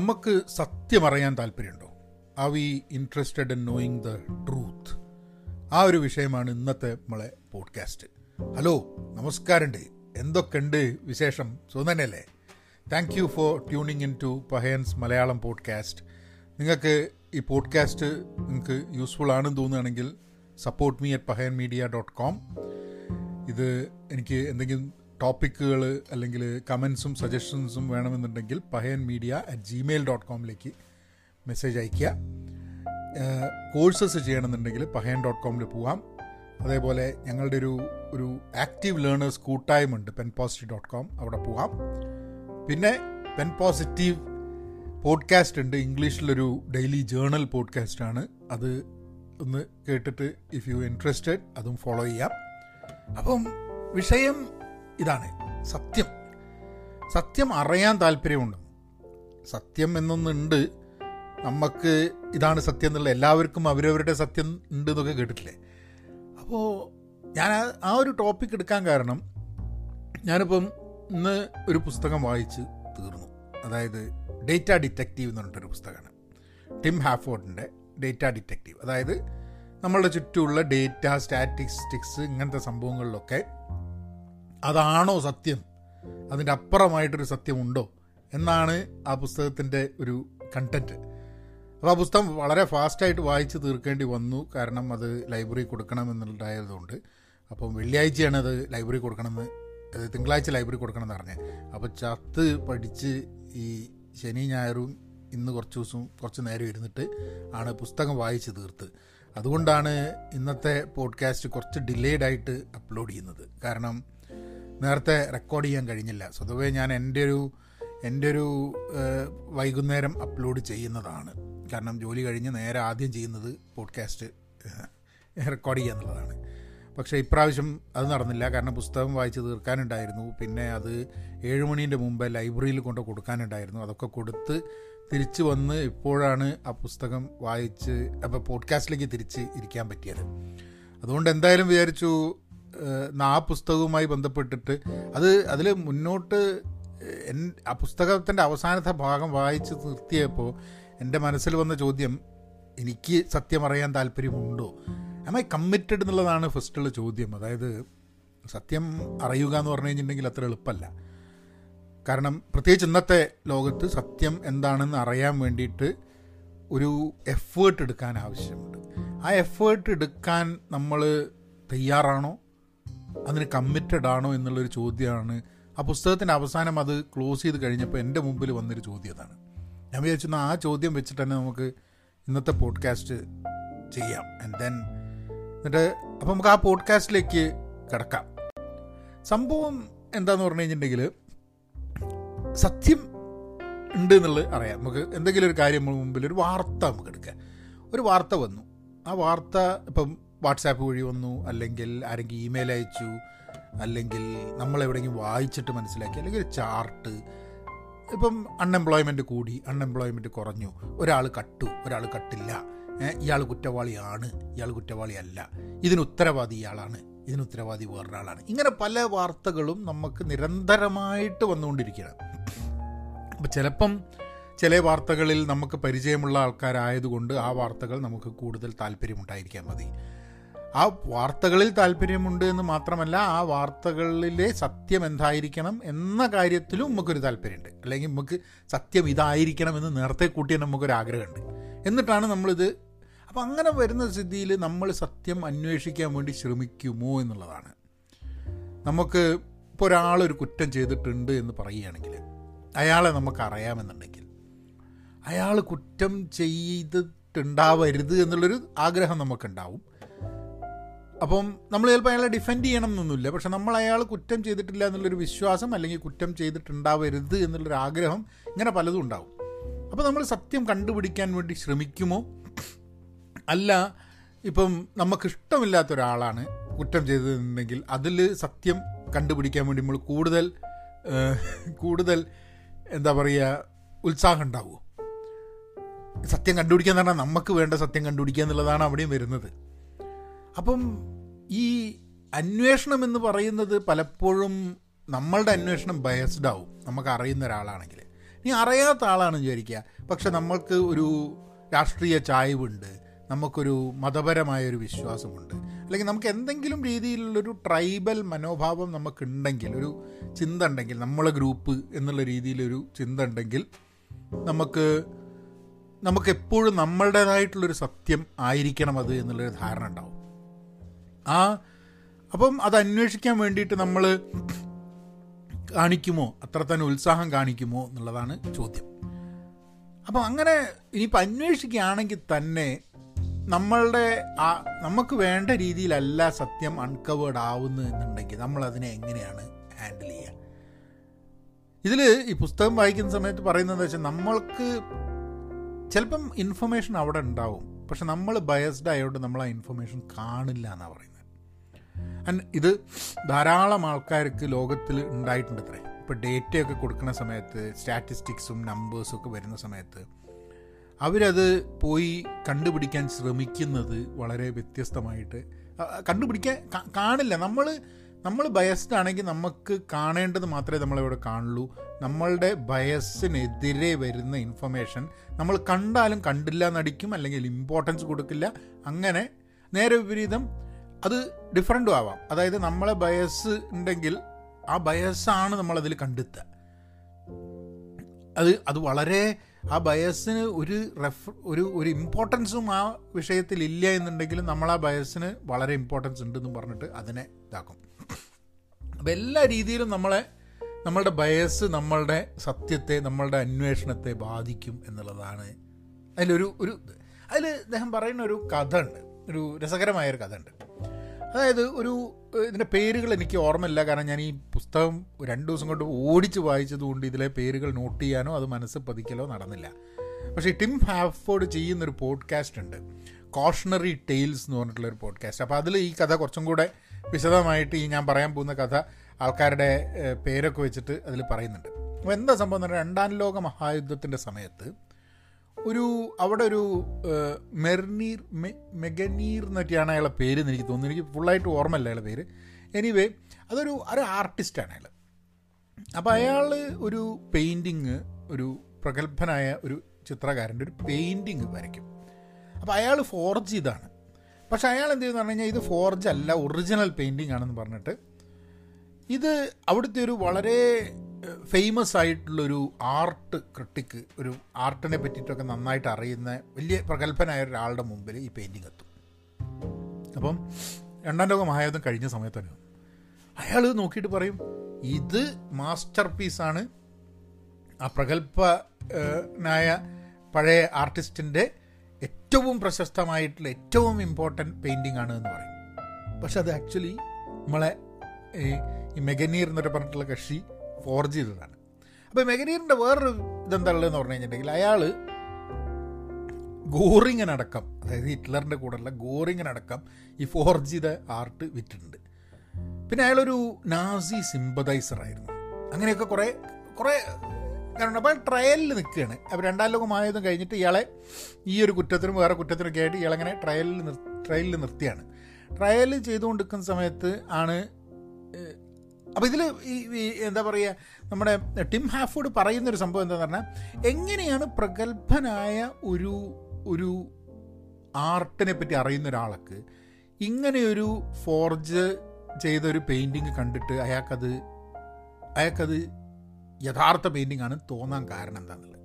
നമുക്ക് സത്യം അറിയാൻ താല്പര്യമുണ്ടോ? Are we interested in knowing the truth ആ ഒരു വിഷയമാണ് ഇന്നത്തെ നമ്മളെ പോഡ്കാസ്റ്റ് ഹലോ നമസ്കാരമുണ്ട് എന്തൊക്കെയുണ്ട് വിശേഷം? സുന്ദനല്ലേ thank you for tuning in to Pahayan's Malayalam podcast നിങ്ങൾക്ക് ഈ പോഡ്കാസ്റ്റ് നിങ്ങൾക്ക് യൂസ്ഫുൾ ആണെന്ന് തോന്നുകയാണെങ്കിൽ support me at Pahayan media dot com ഇത് എനിക്ക് എന്തെങ്കിലും ടോപ്പിക്കുകൾ അല്ലെങ്കിൽ കമൻസും സജഷൻസും വേണമെന്നുണ്ടെങ്കിൽ Pahayan media at Gmail dot കോമിലേക്ക് message അയയ്ക്കുക കോഴ്സസ് ചെയ്യണമെന്നുണ്ടെങ്കിൽ പഹയൻ ഡോട്ട് കോമിൽ പോവാം. അതേപോലെ ഞങ്ങളുടെ ഒരു ഒരു ആക്റ്റീവ് ലേണേഴ്സ് കൂട്ടായ്മ ഉണ്ട് പെൻ പോസിറ്റീവ് ഡോട്ട് കോം അവിടെ പോവാം. പിന്നെ പെൻ പോസിറ്റീവ് പോഡ്കാസ്റ്റ് ഉണ്ട്. ഇംഗ്ലീഷിലൊരു ഡെയിലി ജേണൽ പോഡ്കാസ്റ്റ് ആണ്. അത് ഒന്ന് കേട്ടിട്ട് ഇഫ് യു ഇൻട്രസ്റ്റഡ് അതും ഫോളോ ചെയ്യാം. അപ്പം വിഷയം ഇതാണ് സത്യം. സത്യം അറിയാൻ താല്പര്യമുണ്ട്. സത്യം എന്നൊന്നുണ്ട്. നമുക്ക് ഇതാണ് സത്യം എന്നുള്ള എല്ലാവർക്കും അവരവരുടെ സത്യം ഉണ്ട് എന്നൊക്കെ കേട്ടിട്ടില്ലേ? അപ്പോൾ ഞാൻ ആ ഒരു ടോപ്പിക് എടുക്കാൻ കാരണം ഞാനിപ്പം ഇന്ന് ഒരു പുസ്തകം വായിച്ച് തീർന്നു. അതായത് ഡേറ്റ ഡിറ്റക്റ്റീവ് എന്ന് പറഞ്ഞിട്ടൊരു പുസ്തകമാണ്. ടിം ഹാഫോർഡിന്റെ ഡേറ്റ ഡിറ്റക്റ്റീവ് അതായത് നമ്മളുടെ ചുറ്റുമുള്ള ഡേറ്റ സ്റ്റാറ്റിസ്റ്റിക്സ് ഇങ്ങനത്തെ സംഭവങ്ങളിലൊക്കെ അതാണോ സത്യം? അതിന്റെ അപ്പുറമായിട്ടൊരു സത്യമുണ്ടോ? എന്നാണ് ആ പുസ്തകത്തിന്റെ ഒരു കണ്ടന്റ് അപ്പോൾ ആ പുസ്തകം വളരെ ഫാസ്റ്റായിട്ട് വായിച്ച് തീർക്കേണ്ടി വന്നു. കാരണം അത് ലൈബ്രറി കൊടുക്കണമെന്നുണ്ടായതുകൊണ്ട് അപ്പം വെള്ളിയാഴ്ചയാണ് അത് ലൈബ്രറി കൊടുക്കണമെന്ന് തിങ്കളാഴ്ച ലൈബ്രറി കൊടുക്കണമെന്ന് പറഞ്ഞത് അപ്പോൾ ചത്ത് പഠിച്ച് ഈ ശനി ഞായറും ഇന്ന് കുറച്ച് ദിവസവും കുറച്ച് നേരം ഇരുന്നിട്ട് ആണ് പുസ്തകം വായിച്ച് തീർത്ത്. അതുകൊണ്ടാണ് ഇന്നത്തെ പോഡ്കാസ്റ്റ് കുറച്ച് ഡിലേഡ് ആയിട്ട് അപ്ലോഡ് ചെയ്യുന്നത്. കാരണം നേരത്തെ റെക്കോർഡ് ചെയ്യാൻ കഴിഞ്ഞില്ല. സ്വതവേ ഞാൻ എന്റെ ഒരു എന്റെ ഒരു വൈകുന്നേരം അപ്ലോഡ് ചെയ്യുന്നതാണ്. കാരണം ജോലി കഴിഞ്ഞ് നേരെ ആദ്യം ചെയ്യുന്നത് പോഡ്കാസ്റ്റ് റെക്കോർഡ് ചെയ്യുക എന്നുള്ളതാണ്. പക്ഷേ ഇപ്രാവശ്യം അത് നടന്നില്ല. കാരണം പുസ്തകം വായിച്ച് തീർക്കാനുണ്ടായിരുന്നു. പിന്നെ അത് ഏഴ് മണീന്റെ മുമ്പേ ലൈബ്രറിയിൽ കൊണ്ട് കൊടുക്കാനുണ്ടായിരുന്നു. അതൊക്കെ കൊടുത്ത് തിരിച്ച് വന്ന് ഇപ്പോഴാണ് ആ പുസ്തകം വായിച്ച് അപ്പോൾ പോഡ്കാസ്റ്റിലേക്ക് തിരിച്ച് ഇരിക്കാൻ പറ്റിയത്. അതുകൊണ്ട് എന്തായാലും വിചാരിച്ചു ആ പുസ്തകവുമായി ബന്ധപ്പെട്ടിട്ട് അത് അതിൽ മുന്നോട്ട് ആ പുസ്തകത്തിന്റെ അവസാനത്തെ ഭാഗം വായിച്ച് നിർത്തിയപ്പോൾ എന്റെ മനസ്സിൽ വന്ന ചോദ്യം എനിക്ക് സത്യം അറിയാൻ താല്പര്യമുണ്ടോ? ആം ഐ കമ്മിറ്റഡ് എന്നുള്ളതാണ് ഫസ്റ്റുള്ള ചോദ്യം. അതായത് സത്യം അറിയുക എന്ന് പറഞ്ഞു കഴിഞ്ഞിട്ടുണ്ടെങ്കിൽ അത്ര എളുപ്പമല്ല. കാരണം പ്രത്യേകിച്ച് ഇന്നത്തെ ലോകത്ത് സത്യം എന്താണെന്ന് അറിയാൻ വേണ്ടിയിട്ട് ഒരു എഫേർട്ട് എടുക്കാൻ ആവശ്യമുണ്ട്. ആ എഫേർട്ട് എടുക്കാൻ നമ്മൾ തയ്യാറാണോ? അതിന് കമ്മിറ്റഡ് ആണോ എന്നുള്ളൊരു ചോദ്യമാണ്. ആ പുസ്തകത്തിന്റെ അവസാനം അത് ക്ലോസ് ചെയ്ത് കഴിഞ്ഞപ്പോൾ എന്റെ മുമ്പിൽ വന്നൊരു ചോദ്യം അതാണ്. ഞാൻ വിചാരിച്ചു ആ ചോദ്യം വെച്ചിട്ട് തന്നെ നമുക്ക് ഇന്നത്തെ പോഡ്കാസ്റ്റ് ചെയ്യാം. ആൻഡ് ദെൻ എന്നിട്ട് അപ്പോൾ നമുക്ക് ആ പോഡ്കാസ്റ്റിലേക്ക് കിടക്കാം. സംഭവം എന്താന്ന് പറഞ്ഞു കഴിഞ്ഞിട്ടുണ്ടെങ്കിൽ സത്യം ഉണ്ട് എന്നുള്ളത് അറിയാം. നമുക്ക് എന്തെങ്കിലും ഒരു കാര്യം മുമ്പിൽ ഒരു വാർത്ത നമുക്ക് എടുക്കാം. ഒരു വാർത്ത വന്നു. ആ വാർത്ത ഇപ്പം വാട്സാപ്പ് വഴി വന്നു അല്ലെങ്കിൽ ആരെങ്കിലും ഇമെയിൽ അയച്ചു അല്ലെങ്കിൽ നമ്മൾ എവിടെയെങ്കിലും വായിച്ചിട്ട് മനസ്സിലാക്കി അല്ലെങ്കിൽ ഒരു ചാർട്ട് ഇപ്പം അൺഎംപ്ലോയ്മെന്റ് കൂടി അൺഎംപ്ലോയ്മെന്റ് കുറഞ്ഞു. ഒരാൾ കട്ടു ഒരാൾ കട്ടില്ല. ഇയാൾ കുറ്റവാളിയാണ് ഇയാൾ കുറ്റവാളിയല്ല. ഇതിന് ഉത്തരവാദി ഇയാളാണ് ഇതിന് ഉത്തരവാദി വേറൊരാളാണ്. ഇങ്ങനെ പല വാർത്തകളും നമുക്ക് നിരന്തരമായിട്ട് വന്നുകൊണ്ടിരിക്കുകയാണ്. അപ്പം ചിലപ്പം ചില വാർത്തകളിൽ നമുക്ക് പരിചയമുള്ള ആൾക്കാരായതുകൊണ്ട് ആ വാർത്തകൾ നമുക്ക് കൂടുതൽ താല്പര്യമുണ്ടായിരിക്കാൻ മതി. ആ വാർത്തകളിൽ താല്പര്യമുണ്ട് എന്ന് മാത്രമല്ല ആ വാർത്തകളിലെ സത്യം എന്തായിരിക്കണം എന്ന കാര്യത്തിലും നമുക്കൊരു താല്പര്യമുണ്ട്. അല്ലെങ്കിൽ നമുക്ക് സത്യം ഇതായിരിക്കണം എന്ന് നേരത്തെ കൂട്ടിയാൽ നമുക്കൊരു ആഗ്രഹമുണ്ട്. എന്നിട്ടാണ് നമ്മളിത് അപ്പം അങ്ങനെ വരുന്ന സ്ഥിതിയിൽ നമ്മൾ സത്യം അന്വേഷിക്കാൻ വേണ്ടി ശ്രമിക്കുമോ എന്നുള്ളതാണ്. നമുക്ക് ഇപ്പോൾ ഒരാളൊരു കുറ്റം ചെയ്തിട്ടുണ്ട് എന്ന് പറയുകയാണെങ്കിൽ അയാളെ നമുക്ക് അറിയാമെന്നുണ്ടെങ്കിൽ അയാൾ കുറ്റം ചെയ്തിട്ടുണ്ടാവരുത് എന്നുള്ളൊരു ആഗ്രഹം നമുക്കുണ്ടാവും. അപ്പം നമ്മൾ ചിലപ്പോൾ അയാളെ ഡിഫെൻഡ് ചെയ്യണം എന്നൊന്നുമില്ല പക്ഷെ നമ്മൾ അയാൾ കുറ്റം ചെയ്തിട്ടില്ല എന്നുള്ളൊരു വിശ്വാസം അല്ലെങ്കിൽ കുറ്റം ചെയ്തിട്ടുണ്ടാവരുത് എന്നുള്ളൊരു ആഗ്രഹം ഇങ്ങനെ പലതും ഉണ്ടാവും. അപ്പോൾ നമ്മൾ സത്യം കണ്ടുപിടിക്കാൻ വേണ്ടി ശ്രമിക്കുമോ? അല്ല ഇപ്പം നമുക്കിഷ്ടമില്ലാത്ത ഒരാളാണ് കുറ്റം ചെയ്തിട്ടുണ്ടെങ്കിൽ അതിൽ സത്യം കണ്ടുപിടിക്കാൻ വേണ്ടി നമ്മൾ കൂടുതൽ കൂടുതൽ എന്താ പറയുക ഉത്സാഹം ഉണ്ടാവുമോ? സത്യം കണ്ടുപിടിക്കുക എന്ന് പറഞ്ഞാൽ നമുക്ക് വേണ്ട സത്യം കണ്ടുപിടിക്കുക എന്നുള്ളതാണ് അവിടെയും വരുന്നത്. അപ്പം ഈ അന്വേഷണം എന്ന് പറയുന്നത് പലപ്പോഴും നമ്മളുടെ അന്വേഷണം ബയസ്ഡ് ആവും. നമുക്ക് അറിയുന്ന ഒരാളാണെങ്കിൽ. ഇനി അറിയാത്ത ആളാണെന്ന് വിചാരിക്കുക. പക്ഷെ നമ്മൾക്ക് ഒരു രാഷ്ട്രീയ ചായ്വുണ്ട്. നമുക്കൊരു മതപരമായ ഒരു വിശ്വാസമുണ്ട്. അല്ലെങ്കിൽ നമുക്ക് എന്തെങ്കിലും രീതിയിലുള്ളൊരു ട്രൈബൽ മനോഭാവം നമുക്കുണ്ടെങ്കിൽ ഒരു ചിന്ത ഉണ്ടെങ്കിൽ നമ്മളെ ഗ്രൂപ്പ് എന്നുള്ള രീതിയിലൊരു ചിന്ത ഉണ്ടെങ്കിൽ നമുക്ക് നമുക്ക് എപ്പോഴും നമ്മളുടേതായിട്ടുള്ളൊരു സത്യം ആയിരിക്കണം അത് എന്നുള്ളൊരു ധാരണ ഉണ്ടാവും. ആ അപ്പം അത് അന്വേഷിക്കാൻ വേണ്ടിയിട്ട് നമ്മൾ കാണിക്കുമോ? അത്ര തന്നെ ഉത്സാഹം കാണിക്കുമോ എന്നുള്ളതാണ് ചോദ്യം. അപ്പം അങ്ങനെ ഇനിയിപ്പോൾ അന്വേഷിക്കുകയാണെങ്കിൽ തന്നെ നമ്മളുടെ ആ നമുക്ക് വേണ്ട രീതിയിലല്ല സത്യം അൺകവേർഡ് ആവുന്നു എന്നുണ്ടെങ്കിൽ നമ്മൾ അതിനെ എങ്ങനെയാണ് ഹാൻഡിൽ ചെയ്യുക? ഇതിൽ ഈ പുസ്തകം വായിക്കുന്ന സമയത്ത് പറയുന്നത് വെച്ചാൽ നമ്മൾക്ക് ചിലപ്പം ഇൻഫർമേഷൻ അവിടെ ഉണ്ടാവും. പക്ഷെ നമ്മൾ ബയസ്ഡ് ആയതുകൊണ്ട് നമ്മൾ ആ ഇൻഫർമേഷൻ കാണില്ല എന്നാണ് പറയുന്നത്. ആൻഡ് ഇത് ധാരാളം ആൾക്കാർക്ക് ലോകത്തിൽ ഉണ്ടായിട്ടുണ്ട് അത്രേ. ഇപ്പോൾ ഡേറ്റയൊക്കെ കൊടുക്കുന്ന സമയത്ത് സ്റ്റാറ്റിസ്റ്റിക്സും നമ്പേഴ്സും ഒക്കെ വരുന്ന സമയത്ത് അവരത് പോയി കണ്ടുപിടിക്കാൻ ശ്രമിക്കുന്നത് വളരെ വ്യത്യസ്തമായിട്ട് കണ്ടുപിടിക്കാൻ കാണില്ല. നമ്മൾ നമ്മൾ ബയസ്ഡ് ആണെങ്കിൽ നമുക്ക് കാണേണ്ടത് മാത്രമേ നമ്മളിവിടെ കാണുള്ളൂ. നമ്മളുടെ ബയസിനെതിരെ വരുന്ന ഇൻഫർമേഷൻ നമ്മൾ കണ്ടാലും കണ്ടില്ല നടിക്കും അല്ലെങ്കിൽ ഇമ്പോർട്ടൻസ് കൊടുക്കില്ല. അങ്ങനെ നേരെ വിപരീതം അത് ഡിഫറെന്റും ആവാം. അതായത് നമ്മളെ ബയസ് ഉണ്ടെങ്കിൽ ആ ബയസാണ് നമ്മളതിൽ കണ്ടെത്തുക. അത് അത് വളരെ ആ ബയസിന് ഒരു റെഫ് ഒരു ഒരു ഇമ്പോർട്ടൻസും ആ വിഷയത്തിൽ ഇല്ല എന്നുണ്ടെങ്കിലും നമ്മൾ ആ ബയസിന് വളരെ ഇമ്പോർട്ടൻസ് ഉണ്ടെന്ന് പറഞ്ഞിട്ട് അതിനെ ഇതാക്കും. അപ്പം എല്ലാ രീതിയിലും നമ്മളെ നമ്മളുടെ ബയസ് നമ്മളുടെ സത്യത്തെ നമ്മളുടെ അന്വേഷണത്തെ ബാധിക്കും എന്നുള്ളതാണ് അതിലൊരു ഒരു അതിൽ അദ്ദേഹം പറയുന്ന ഒരു കഥ ഉണ്ട്. ഒരു രസകരമായൊരു കഥ ഉണ്ട്. അതായത് ഒരു ഇതിന്റെ പേരുകൾ എനിക്ക് ഓർമ്മയില്ല. കാരണം ഞാൻ ഈ പുസ്തകം രണ്ട് ദിവസം കൊണ്ട് ഓടിച്ച് വായിച്ചതുകൊണ്ട് ഇതിലെ പേരുകൾ നോട്ട് ചെയ്യാനോ അത് മനസ്സ് പതിക്കലോ നടന്നില്ല. പക്ഷേ ടിം ഹാഫോർഡ് ചെയ്യുന്നൊരു പോഡ്കാസ്റ്റ് ഉണ്ട്. കോഷണറി ടെയിൽസ് എന്ന് പറഞ്ഞിട്ടുള്ള ഒരു പോഡ്കാസ്റ്റ് അപ്പോൾ അതിൽ ഈ കഥ കുറച്ചും കൂടെ വിശദമായിട്ട് ഈ ഞാൻ പറയാൻ പോകുന്ന കഥ ആൾക്കാരുടെ പേരൊക്കെ വെച്ചിട്ട് അതിൽ പറയുന്നുണ്ട്. അപ്പോൾ എന്താ സംഭവം എന്ന് പറഞ്ഞാൽ രണ്ടാം ലോക മഹായുദ്ധത്തിന്റെ സമയത്ത് ഒരു അവിടെ ഒരു മെർനീർ മെഗനീർ എന്നൊക്കെയാണ് അയാളെ പേര് എന്ന് എനിക്ക് തോന്നുന്നു. എനിക്ക് ഫുള്ളായിട്ട് ഓർമ്മയില്ല അയാളെ പേര്. എനിവേ അതൊരു ഒരു ആർട്ടിസ്റ്റാണ് അയാൾ അപ്പോൾ അയാൾ ഒരു പെയിന്റിങ് ഒരു പ്രഗത്ഭനായ ഒരു ചിത്രകാരന്റെ ഒരു പെയിന്റിങ് വരയ്ക്കും. അപ്പോൾ അയാൾ ഫോർജ് ഇതാണ്. പക്ഷെ അയാൾ എന്ത് ചെയ്യുന്നു പറഞ്ഞു കഴിഞ്ഞാൽ ഇത് ഫോർജ് അല്ല ഒറിജിനൽ പെയിന്റിങ് ആണെന്ന് പറഞ്ഞിട്ട് ഇത് അവിടുത്തെ ഒരു വളരെ ഫേമസ് ആയിട്ടുള്ളൊരു ആർട്ട് ക്രിട്ടിക്ക് ഒരു ആർട്ടിനെ പറ്റിയിട്ടൊക്കെ നന്നായിട്ട് അറിയുന്ന വലിയ പ്രഗത്ഭനായ ഒരാളുടെ മുമ്പിൽ ഈ പെയിന്റിങ് എത്തും. അപ്പം രണ്ടാം ലോക മഹായുദ്ധം കഴിഞ്ഞ സമയത്ത് തന്നെ അയാൾ നോക്കിയിട്ട് പറയും ഇത് മാസ്റ്റർ പീസാണ് ആ പ്രഗത്ഭനായ പഴയ ആർട്ടിസ്റ്റിന്റെ ഏറ്റവും പ്രശസ്തമായിട്ടുള്ള ഏറ്റവും ഇമ്പോർട്ടന്റ് പെയിന്റിംഗ് ആണ് എന്ന് പറയും. പക്ഷെ അത് ആക്ച്വലി നമ്മളെ ഈ മെഗനീർ എന്നൊക്കെ പറഞ്ഞിട്ടുള്ള കക്ഷി ഫോർജ് ചെയ്തതാണ്. അപ്പോൾ മെഗനീറിന്റെ വേറൊരു ഇതെന്താണുള്ളതെന്ന് പറഞ്ഞു കഴിഞ്ഞിട്ടുണ്ടെങ്കിൽ അയാൾ ഗോറിങ്ങിനടക്കം അതായത് ഹിറ്റ്ലറിന്റെ കൂടെയുള്ള ഗോറിങ്ങിനടക്കം ഈ ഫോർജ് ചെയ്ത ആർട്ട് വിറ്റിട്ടുണ്ട്. പിന്നെ അയാളൊരു നാസി സിമ്പതൈസർ ആയിരുന്നു. അങ്ങനെയൊക്കെ കുറേ കുറേ കാരണം അപ്പോൾ ട്രയലിൽ നിൽക്കുകയാണ്. അപ്പോൾ രണ്ടാം ലോകമായതും കഴിഞ്ഞിട്ട് ഇയാളെ ഈ ഒരു കുറ്റത്തിനും വേറെ കുറ്റത്തിനൊക്കെ ആയിട്ട് ഇയാളങ്ങനെ ട്രയലിൽ ട്രയലിൽ നിർത്തിയാണ്. ട്രയൽ ചെയ്തുകൊണ്ടിരിക്കുന്ന സമയത്ത് ആണ് അപ്പോൾ ഇതിൽ ഈ എന്താ പറയുക നമ്മുടെ ടിം ഹാഫോഡ് പറയുന്നൊരു സംഭവം എന്താ പറഞ്ഞാൽ എങ്ങനെയാണ് പ്രഗത്ഭനായ ഒരു ഒരു ആർട്ടിനെ പറ്റി അറിയുന്ന ഒരാൾക്ക് ഇങ്ങനെയൊരു ഫോർജ് ചെയ്തൊരു പെയിന്റിങ് കണ്ടിട്ട് അയാൾക്കത് അയാൾക്കത് യഥാർത്ഥ പെയിന്റിംഗ് ആണ് തോന്നാൻ കാരണം എന്താണെന്നുള്ളത്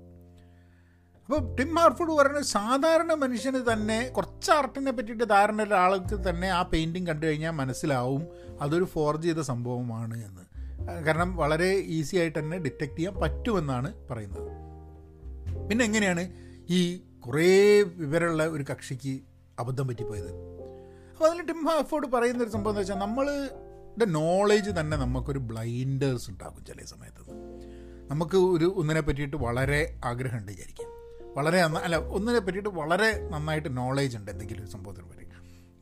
അപ്പോൾ ടിം മാർഫോഡ് പറയുന്നത് സാധാരണ മനുഷ്യന് തന്നെ കുറച്ച് ആർട്ടിനെ പറ്റിയിട്ട് ധാരണ ഒരാൾക്ക് തന്നെ ആ പെയിന്റിങ് കണ്ടു കഴിഞ്ഞാൽ മനസ്സിലാവും അതൊരു ഫോർജ് ചെയ്ത സംഭവമാണ് എന്ന്. കാരണം വളരെ ഈസി ആയിട്ട് തന്നെ ഡിറ്റക്റ്റ് ചെയ്യാൻ പറ്റുമെന്നാണ് പറയുന്നത്. പിന്നെ എങ്ങനെയാണ് ഈ കുറേ വിവരമുള്ള ഒരു കക്ഷിക്ക് അബദ്ധം പറ്റിപ്പോയത്? അപ്പോൾ അതിൽ ടിം മാർഫോഡ് പറയുന്ന ഒരു സംഭവം എന്ന് വെച്ചാൽ നമ്മളുടെ നോളേജ് തന്നെ നമുക്കൊരു ബ്ലൈൻഡേഴ്സ് ഉണ്ടാകും ചില സമയത്ത്. നമുക്ക് ഒരു ഒന്നിനെ പറ്റിയിട്ട് വളരെ ആഗ്രഹമുണ്ട് വിചാരിക്കാം. വളരെ അല്ല ഒന്നിനെ പറ്റിയിട്ട് വളരെ നന്നായിട്ട് നോളേജ് ഉണ്ട് എന്തെങ്കിലും ഒരു സംഭവത്തിനെ പറ്റി.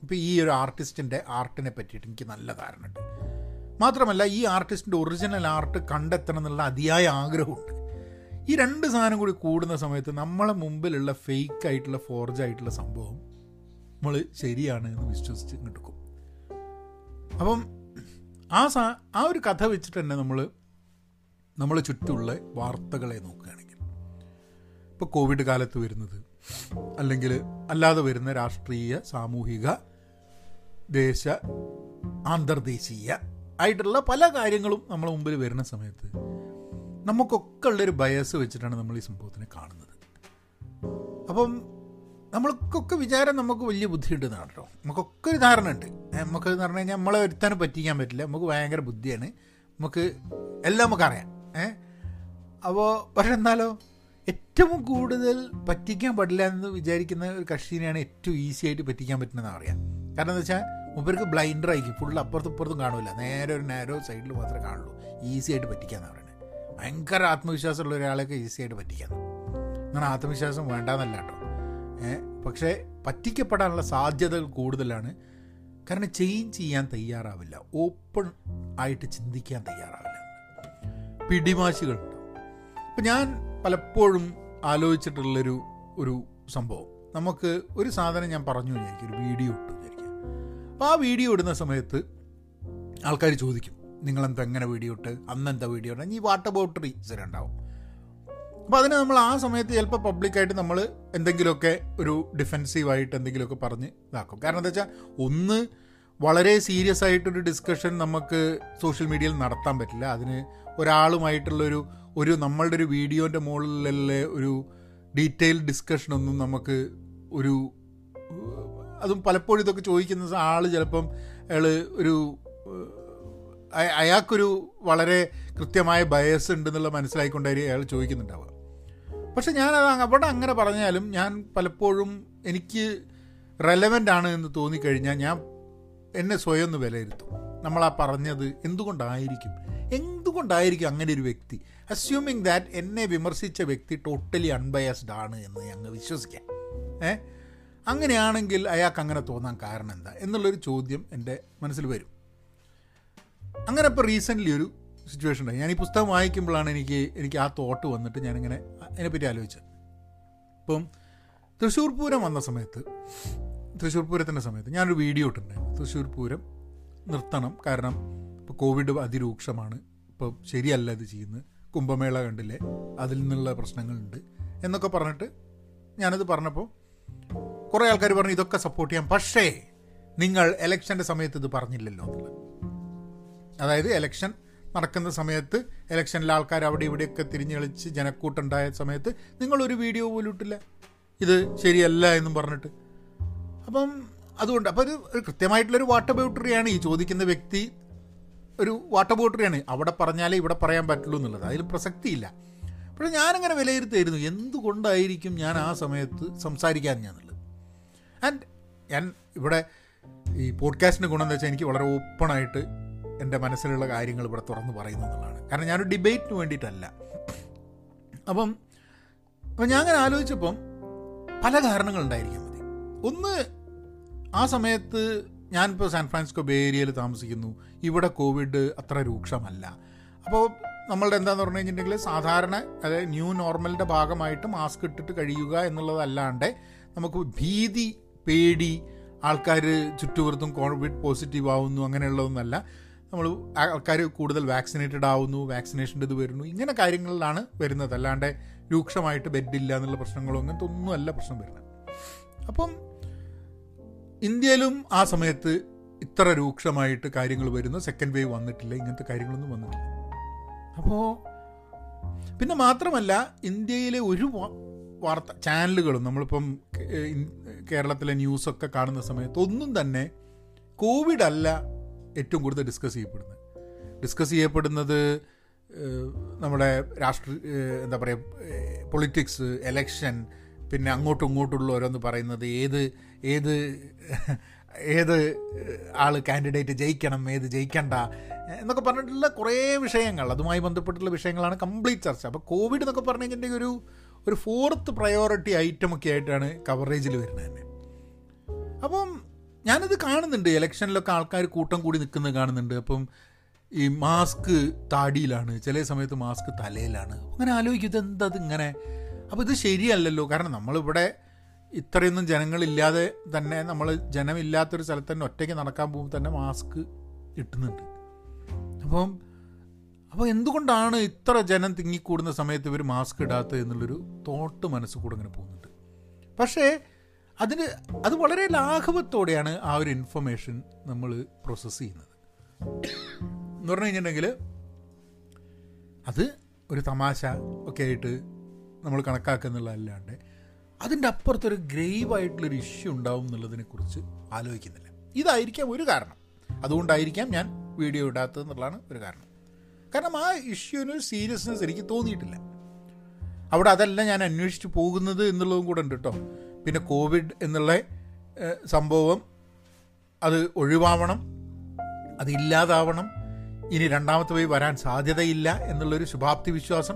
ഇപ്പോൾ ഈ ഒരു ആർട്ടിസ്റ്റിന്റെ ആർട്ടിനെ പറ്റിയിട്ട് എനിക്ക് നല്ല ധാരണ ഉണ്ട്. മാത്രമല്ല ഈ ആർട്ടിസ്റ്റിന്റെ ഒറിജിനൽ ആർട്ട് കണ്ടെത്തണം എന്നുള്ള അതിയായ ആഗ്രഹമുണ്ട്. ഈ രണ്ട് സാധനം കൂടി കൂടുന്ന സമയത്ത് നമ്മളെ മുമ്പിലുള്ള ഫേക്ക് ആയിട്ടുള്ള ഫോർജ് ആയിട്ടുള്ള സംഭവം നമ്മൾ ശരിയാണ് എന്ന് വിശ്വസിച്ച് എടുക്കും അപ്പം ആ സാ ആ ഒരു കഥ വെച്ചിട്ട് തന്നെ നമ്മൾ നമ്മളെ ചുറ്റുമുള്ള വാർത്തകളെ നോക്കുകയാണെങ്കിൽ ഇപ്പോൾ കോവിഡ് കാലത്ത് വരുന്നത്. അല്ലെങ്കിൽ അല്ലാതെ വരുന്ന രാഷ്ട്രീയ സാമൂഹിക ദേശ അന്തർദേശീയ ആയിട്ടുള്ള പല കാര്യങ്ങളും നമ്മളെ മുമ്പിൽ വരുന്ന സമയത്ത് നമുക്കൊക്കെ ഉള്ളൊരു ബയസ് വെച്ചിട്ടാണ് നമ്മൾ ഈ സംഭവത്തിനെ കാണുന്നത്. അപ്പം നമ്മൾക്കൊക്കെ വിചാരം നമുക്ക് വലിയ ബുദ്ധിയുണ്ടെന്നാണ് കേട്ടോ. നമുക്കൊക്കെ ഒരു ധാരണ ഉണ്ട്. നമുക്ക് പറഞ്ഞു കഴിഞ്ഞാൽ നമ്മളെ ഒരുത്താനും പറ്റിക്കാൻ പറ്റില്ല. നമുക്ക് ഭയങ്കര ബുദ്ധിയാണ്. നമുക്ക് എല്ലാം നമുക്കറിയാം ഏഹ് അപ്പോൾ പക്ഷെ എന്നാലോ? ഏറ്റവും കൂടുതൽ പറ്റിക്കാൻ പാടില്ല എന്ന് വിചാരിക്കുന്ന ഒരു കക്ഷിനെയാണ് ഏറ്റവും ഈസി ആയിട്ട് പറ്റിക്കാൻ പറ്റുന്നതെന്ന് അറിയാം കാരണം എന്താ വെച്ചാൽ മുമ്പർക്ക് ബ്ലൈൻഡറായിരിക്കും ഫുൾ അപ്പുറത്തും ഇപ്പുറത്തും കാണില്ല നേരെ ഒരു നേരോ സൈഡിൽ മാത്രമേ കാണുള്ളൂ. ഈസി ആയിട്ട് പറ്റിക്കാന്ന് പറയുന്നത് ഭയങ്കര ആത്മവിശ്വാസമുള്ള ഒരാളെയൊക്കെ ഈസി ആയിട്ട് പറ്റിക്കാം അങ്ങനെ ആത്മവിശ്വാസം വേണ്ടാന്നല്ല കേട്ടോ. പക്ഷേ പറ്റിക്കപ്പെടാനുള്ള സാധ്യതകൾ കൂടുതലാണ്. കാരണം ചേഞ്ച് ചെയ്യാൻ തയ്യാറാവില്ല. ഓപ്പൺ ആയിട്ട് ചിന്തിക്കാൻ തയ്യാറാവില്ല. പിടിമാശികളുണ്ട് അപ്പം ഞാൻ പലപ്പോഴും ആലോചിച്ചിട്ടുള്ളൊരു ഒരു സംഭവം. നമുക്ക് ഒരു സാധനം ഞാൻ പറഞ്ഞു വിചാരിക്കും ഒരു വീഡിയോ ഇട്ടു വിചാരിക്കുക അപ്പോൾ ആ വീഡിയോ ഇടുന്ന സമയത്ത് ആൾക്കാർ ചോദിക്കും നിങ്ങളെന്താ എങ്ങനെ വീഡിയോ ഇട്ട്? അന്നെന്താ വീഡിയോ ഇട്ടാൽ ഈ വാട്ടർ ബോട്ടറി റീസൺ ഉണ്ടാവും അപ്പോൾ അതിന് നമ്മൾ ആ സമയത്ത് ചിലപ്പോൾ പബ്ലിക്കായിട്ട് നമ്മൾ എന്തെങ്കിലുമൊക്കെ ഒരു ഡിഫെൻസീവായിട്ട് എന്തെങ്കിലുമൊക്കെ പറഞ്ഞ് ഇതാക്കും. കാരണം എന്താ വെച്ചാൽ ഒന്ന് വളരെ സീരിയസ് ആയിട്ടൊരു ഡിസ്കഷൻ നമുക്ക് സോഷ്യൽ മീഡിയയിൽ നടത്താൻ പറ്റില്ല. അതിന് ഒരാളുമായിട്ടുള്ളൊരു ഒരു നമ്മളുടെ ഒരു വീഡിയോന്റെ മുകളിലെ ഒരു ഡീറ്റെയിൽ ഡിസ്കഷനൊന്നും നമുക്ക് ഒരു അതും പലപ്പോഴും ഇതൊക്കെ ചോദിക്കുന്ന ആൾ ചിലപ്പം അയാൾ ഒരു അയാൾക്കൊരു വളരെ കൃത്യമായ ബയസ് ഉണ്ടെന്നുള്ള മനസ്സിലായിക്കൊണ്ടായിരിക്കും അയാൾ ചോദിക്കുന്നുണ്ടാവുക. പക്ഷെ ഞാനത് അവിടെ അങ്ങനെ പറഞ്ഞാലും ഞാൻ പലപ്പോഴും എനിക്ക് റെലവന്റ് ആണ് എന്ന് തോന്നിക്കഴിഞ്ഞാൽ ഞാൻ എന്നെ സ്വയം ഒന്ന് വിലയിരുത്തും. നമ്മൾ ആ പറഞ്ഞത് എന്തുകൊണ്ടായിരിക്കും? എന്തുകൊണ്ടായിരിക്കും അങ്ങനെ ഒരു വ്യക്തി അസ്യൂമിങ് ദാറ്റ് എന്നെ വിമർശിച്ച വ്യക്തി ടോട്ടലി അൺബയസ്ഡ് ആണ് എന്ന് ഞങ്ങൾ വിശ്വസിക്കാം. ഏ? അങ്ങനെയാണെങ്കിൽ അയാൾക്ക് അങ്ങനെ തോന്നാൻ കാരണം എന്താ? എന്നുള്ളൊരു ചോദ്യം എന്റെ മനസ്സിൽ വരും. അങ്ങനെ ഇപ്പോൾ റീസെന്റ്ലി ഒരു സിറ്റുവേഷൻ ഉണ്ടായി. ഞാൻ ഈ പുസ്തകം വായിക്കുമ്പോഴാണ് എനിക്ക് എനിക്ക് ആ തോട്ട് വന്നിട്ട് ഞാനിങ്ങനെ അതിനെപ്പറ്റി ആലോചിച്ചത്. ഇപ്പം തൃശ്ശൂർ പൂരം വന്ന സമയത്ത് തൃശ്ശൂർ പൂരത്തിന്റെ സമയത്ത് ഞാനൊരു വീഡിയോ ഇട്ടിട്ടുണ്ടായിരുന്നു. തൃശ്ശൂർ പൂരം നിർത്തണം. കാരണം ഇപ്പോൾ കോവിഡ് അതിരൂക്ഷമാണ്. ഇപ്പോൾ ശരിയല്ല ഇത് ചെയ്യുന്നത്. കുംഭമേള കണ്ടില്ലേ? അതിൽ നിന്നുള്ള പ്രശ്നങ്ങളുണ്ട് എന്നൊക്കെ പറഞ്ഞിട്ട് ഞാനത് പറഞ്ഞപ്പോൾ കുറേ ആൾക്കാർ പറഞ്ഞു ഇതൊക്കെ സപ്പോർട്ട് ചെയ്യാം. പക്ഷേ നിങ്ങൾ എലക്ഷന്റെ സമയത്ത് ഇത് പറഞ്ഞില്ലല്ലോ എന്നുള്ളത് അതായത് എലക്ഷൻ നടക്കുന്ന സമയത്ത് ഇലക്ഷനിൽ ആൾക്കാർ അവിടെ ഇവിടെയൊക്കെ തിരിഞ്ഞു കളിച്ച് ജനക്കൂട്ടുണ്ടായ സമയത്ത് നിങ്ങളൊരു വീഡിയോ പോലും ഇട്ടില്ല. ഇത് ശരിയല്ല എന്നും പറഞ്ഞിട്ട്. അപ്പം അതുകൊണ്ട് അപ്പോൾ ഒരു കൃത്യമായിട്ടുള്ളൊരു വാട്ടർ ബൗട്ടറിയാണ് ഈ ചോദിക്കുന്ന വ്യക്തി ഒരു വാട്ടർ ബോട്ടറിയാണ് അവിടെ പറഞ്ഞാലേ ഇവിടെ പറയാൻ പറ്റുള്ളൂ എന്നുള്ളത്. അതിൽ പ്രസക്തിയില്ല. പക്ഷേ ഞാനങ്ങനെ വിലയിരുത്തായിരുന്നു. എന്തുകൊണ്ടായിരിക്കും ഞാൻ ആ സമയത്ത് സംസാരിക്കാൻ ഞാനുള്ളത് ആൻഡ് ഞാൻ ഇവിടെ ഈ പോഡ്കാസ്റ്റിന്റെ ഗുണം എന്താ വെച്ചാൽ എനിക്ക് വളരെ ഓപ്പണായിട്ട് എന്റെ മനസ്സിലുള്ള കാര്യങ്ങൾ ഇവിടെ തുറന്ന് പറയുന്നു എന്നുള്ളതാണ്. കാരണം ഞാനൊരു ഡിബേറ്റിന് വേണ്ടിയിട്ടല്ല. അപ്പം അപ്പം ഞാൻ അങ്ങനെ ആലോചിച്ചപ്പം പല കാരണങ്ങളുണ്ടായിരിക്കാം മതി ഒന്ന് ആ സമയത്ത് ഞാനിപ്പോൾ സാൻ ഫ്രാൻസിസ്കോ ബേ ഏരിയയിൽ താമസിക്കുന്നു. ഇവിടെ കോവിഡ് അത്ര രൂക്ഷമല്ല. അപ്പോൾ നമ്മളുടെ എന്താന്ന് പറഞ്ഞു കഴിഞ്ഞിട്ടുണ്ടെങ്കിൽ സാധാരണ അതായത് ന്യൂ നോർമലിന്റെ ഭാഗമായിട്ട് മാസ്ക് ഇട്ടിട്ട് കഴിയുക എന്നുള്ളതല്ലാണ്ട് നമുക്ക് ഭീതി പേടി ആൾക്കാർ ചുറ്റുപുറത്തും കോവിഡ് പോസിറ്റീവ് ആവുന്നു അങ്ങനെയുള്ളതൊന്നല്ല. നമ്മൾ ആൾക്കാർ കൂടുതൽ വാക്സിനേറ്റഡ് ആവുന്നു വാക്സിനേഷന്റെ ഇത് വരുന്നു ഇങ്ങനെ കാര്യങ്ങളിലാണ് വരുന്നത്. അല്ലാണ്ട് രൂക്ഷമായിട്ട് ബെഡില്ല എന്നുള്ള പ്രശ്നങ്ങളോ അങ്ങനത്തെ ഒന്നുമല്ല പ്രശ്നം വരുന്നത്. അപ്പം ഇന്ത്യയിലും ആ സമയത്ത് ഇത്ര രൂക്ഷമായിട്ട് കാര്യങ്ങൾ വരുന്നു. സെക്കൻഡ് വേവ് വന്നിട്ടില്ല. ഇങ്ങനത്തെ കാര്യങ്ങളൊന്നും വന്നിട്ടില്ല. അപ്പോൾ പിന്നെ മാത്രമല്ല ഇന്ത്യയിലെ ഒരു വാർത്ത ചാനലുകളും നമ്മളിപ്പം കേരളത്തിലെ ന്യൂസൊക്കെ കാണുന്ന സമയത്ത് ഒന്നും തന്നെ കോവിഡ് അല്ല ഏറ്റവും കൂടുതൽ ഡിസ്കസ് ചെയ്യപ്പെടുന്നത്. ഡിസ്കസ് ചെയ്യപ്പെടുന്നത് നമ്മുടെ രാഷ്ട്രീയ എന്താ പറയുക പൊളിറ്റിക്സ് എലക്ഷൻ പിന്നെ അങ്ങോട്ടും ഇങ്ങോട്ടുള്ള ഓരോന്ന് പറയുന്നത് ഏത് ഏത് ഏത് ആൾ കാൻഡിഡേറ്റ് ജയിക്കണം ഏത് ജയിക്കണ്ട എന്നൊക്കെ പറഞ്ഞിട്ടുള്ള കുറേ വിഷയങ്ങൾ. അതുമായി ബന്ധപ്പെട്ടുള്ള വിഷയങ്ങളാണ് കംപ്ലീറ്റ് ചർച്ച. അപ്പോൾ കോവിഡ് എന്നൊക്കെ പറഞ്ഞു കഴിഞ്ഞിട്ടുണ്ടെങ്കിൽ ഒരു ഒരു ഫോർത്ത് പ്രയോറിറ്റി ഐറ്റം ഒക്കെ ആയിട്ടാണ് കവറേജിൽ വരുന്നത് തന്നെ. അപ്പം ഞാനത് കാണുന്നുണ്ട്. ഇലക്ഷനിലൊക്കെ ആൾക്കാർ കൂട്ടം കൂടി നിൽക്കുന്നത് കാണുന്നുണ്ട്. അപ്പം ഈ മാസ്ക് താടിയിലാണ്. ചില സമയത്ത് മാസ്ക് തലയിലാണ്. അങ്ങനെ ആലോചിക്കും ഇത് ഇങ്ങനെ അപ്പോൾ ഇത് ശരിയല്ലല്ലോ. കാരണം നമ്മളിവിടെ ഇത്രയൊന്നും ജനങ്ങളില്ലാതെ തന്നെ നമ്മൾ ജനമില്ലാത്തൊരു സ്ഥലത്ത് തന്നെ ഒറ്റയ്ക്ക് നടക്കാൻ പോകുമ്പോൾ തന്നെ മാസ്ക് ഇട്ടുന്നുണ്ട്. അപ്പം അപ്പോൾ എന്തുകൊണ്ടാണ് ഇത്ര ജനം തിങ്ങിക്കൂടുന്ന സമയത്ത് ഇവർ മാസ്ക് ഇടാത്തത് എന്നുള്ളൊരു തോട്ട് മനസ്സ് കൂടെ ഇങ്ങനെ പോകുന്നുണ്ട്. പക്ഷേ അതിന് അത് വളരെ ലാഘവത്തോടെയാണ് ആ ഒരു ഇൻഫർമേഷൻ നമ്മൾ പ്രോസസ്സ് ചെയ്യുന്നത്. എന്ന് പറഞ്ഞു കഴിഞ്ഞിട്ടുണ്ടെങ്കിൽ അത് ഒരു തമാശ ഒക്കെ ആയിട്ട് നമ്മൾ കണക്കാക്കുന്നുള്ളതല്ലാണ്ട് അതിന്റെ അപ്പുറത്തൊരു ഗ്രേവായിട്ടുള്ളൊരു ഇഷ്യൂ ഉണ്ടാവും എന്നുള്ളതിനെക്കുറിച്ച് ആലോചിക്കുന്നില്ല. ഇതായിരിക്കാം ഒരു കാരണം. അതുകൊണ്ടായിരിക്കാം ഞാൻ വീഡിയോ ഇടാത്തതെന്നുള്ളതാണ് ഒരു കാരണം. കാരണം ആ ഇഷ്യൂവിന് ഒരു സീരിയസ്നെസ് എനിക്ക് തോന്നിയിട്ടില്ല. അവിടെ അതല്ല ഞാൻ അന്വേഷിച്ച് പോകുന്നത് എന്നുള്ളതും കൂടെ ഉണ്ട് കേട്ടോ. പിന്നെ കോവിഡ് എന്നുള്ള സംഭവം അത് ഒഴിവാവണം അത് ഇല്ലാതാവണം. ഇനി രണ്ടാമത്തെ പോയി വരാൻ സാധ്യതയില്ല എന്നുള്ളൊരു ശുഭാപ്തി വിശ്വാസം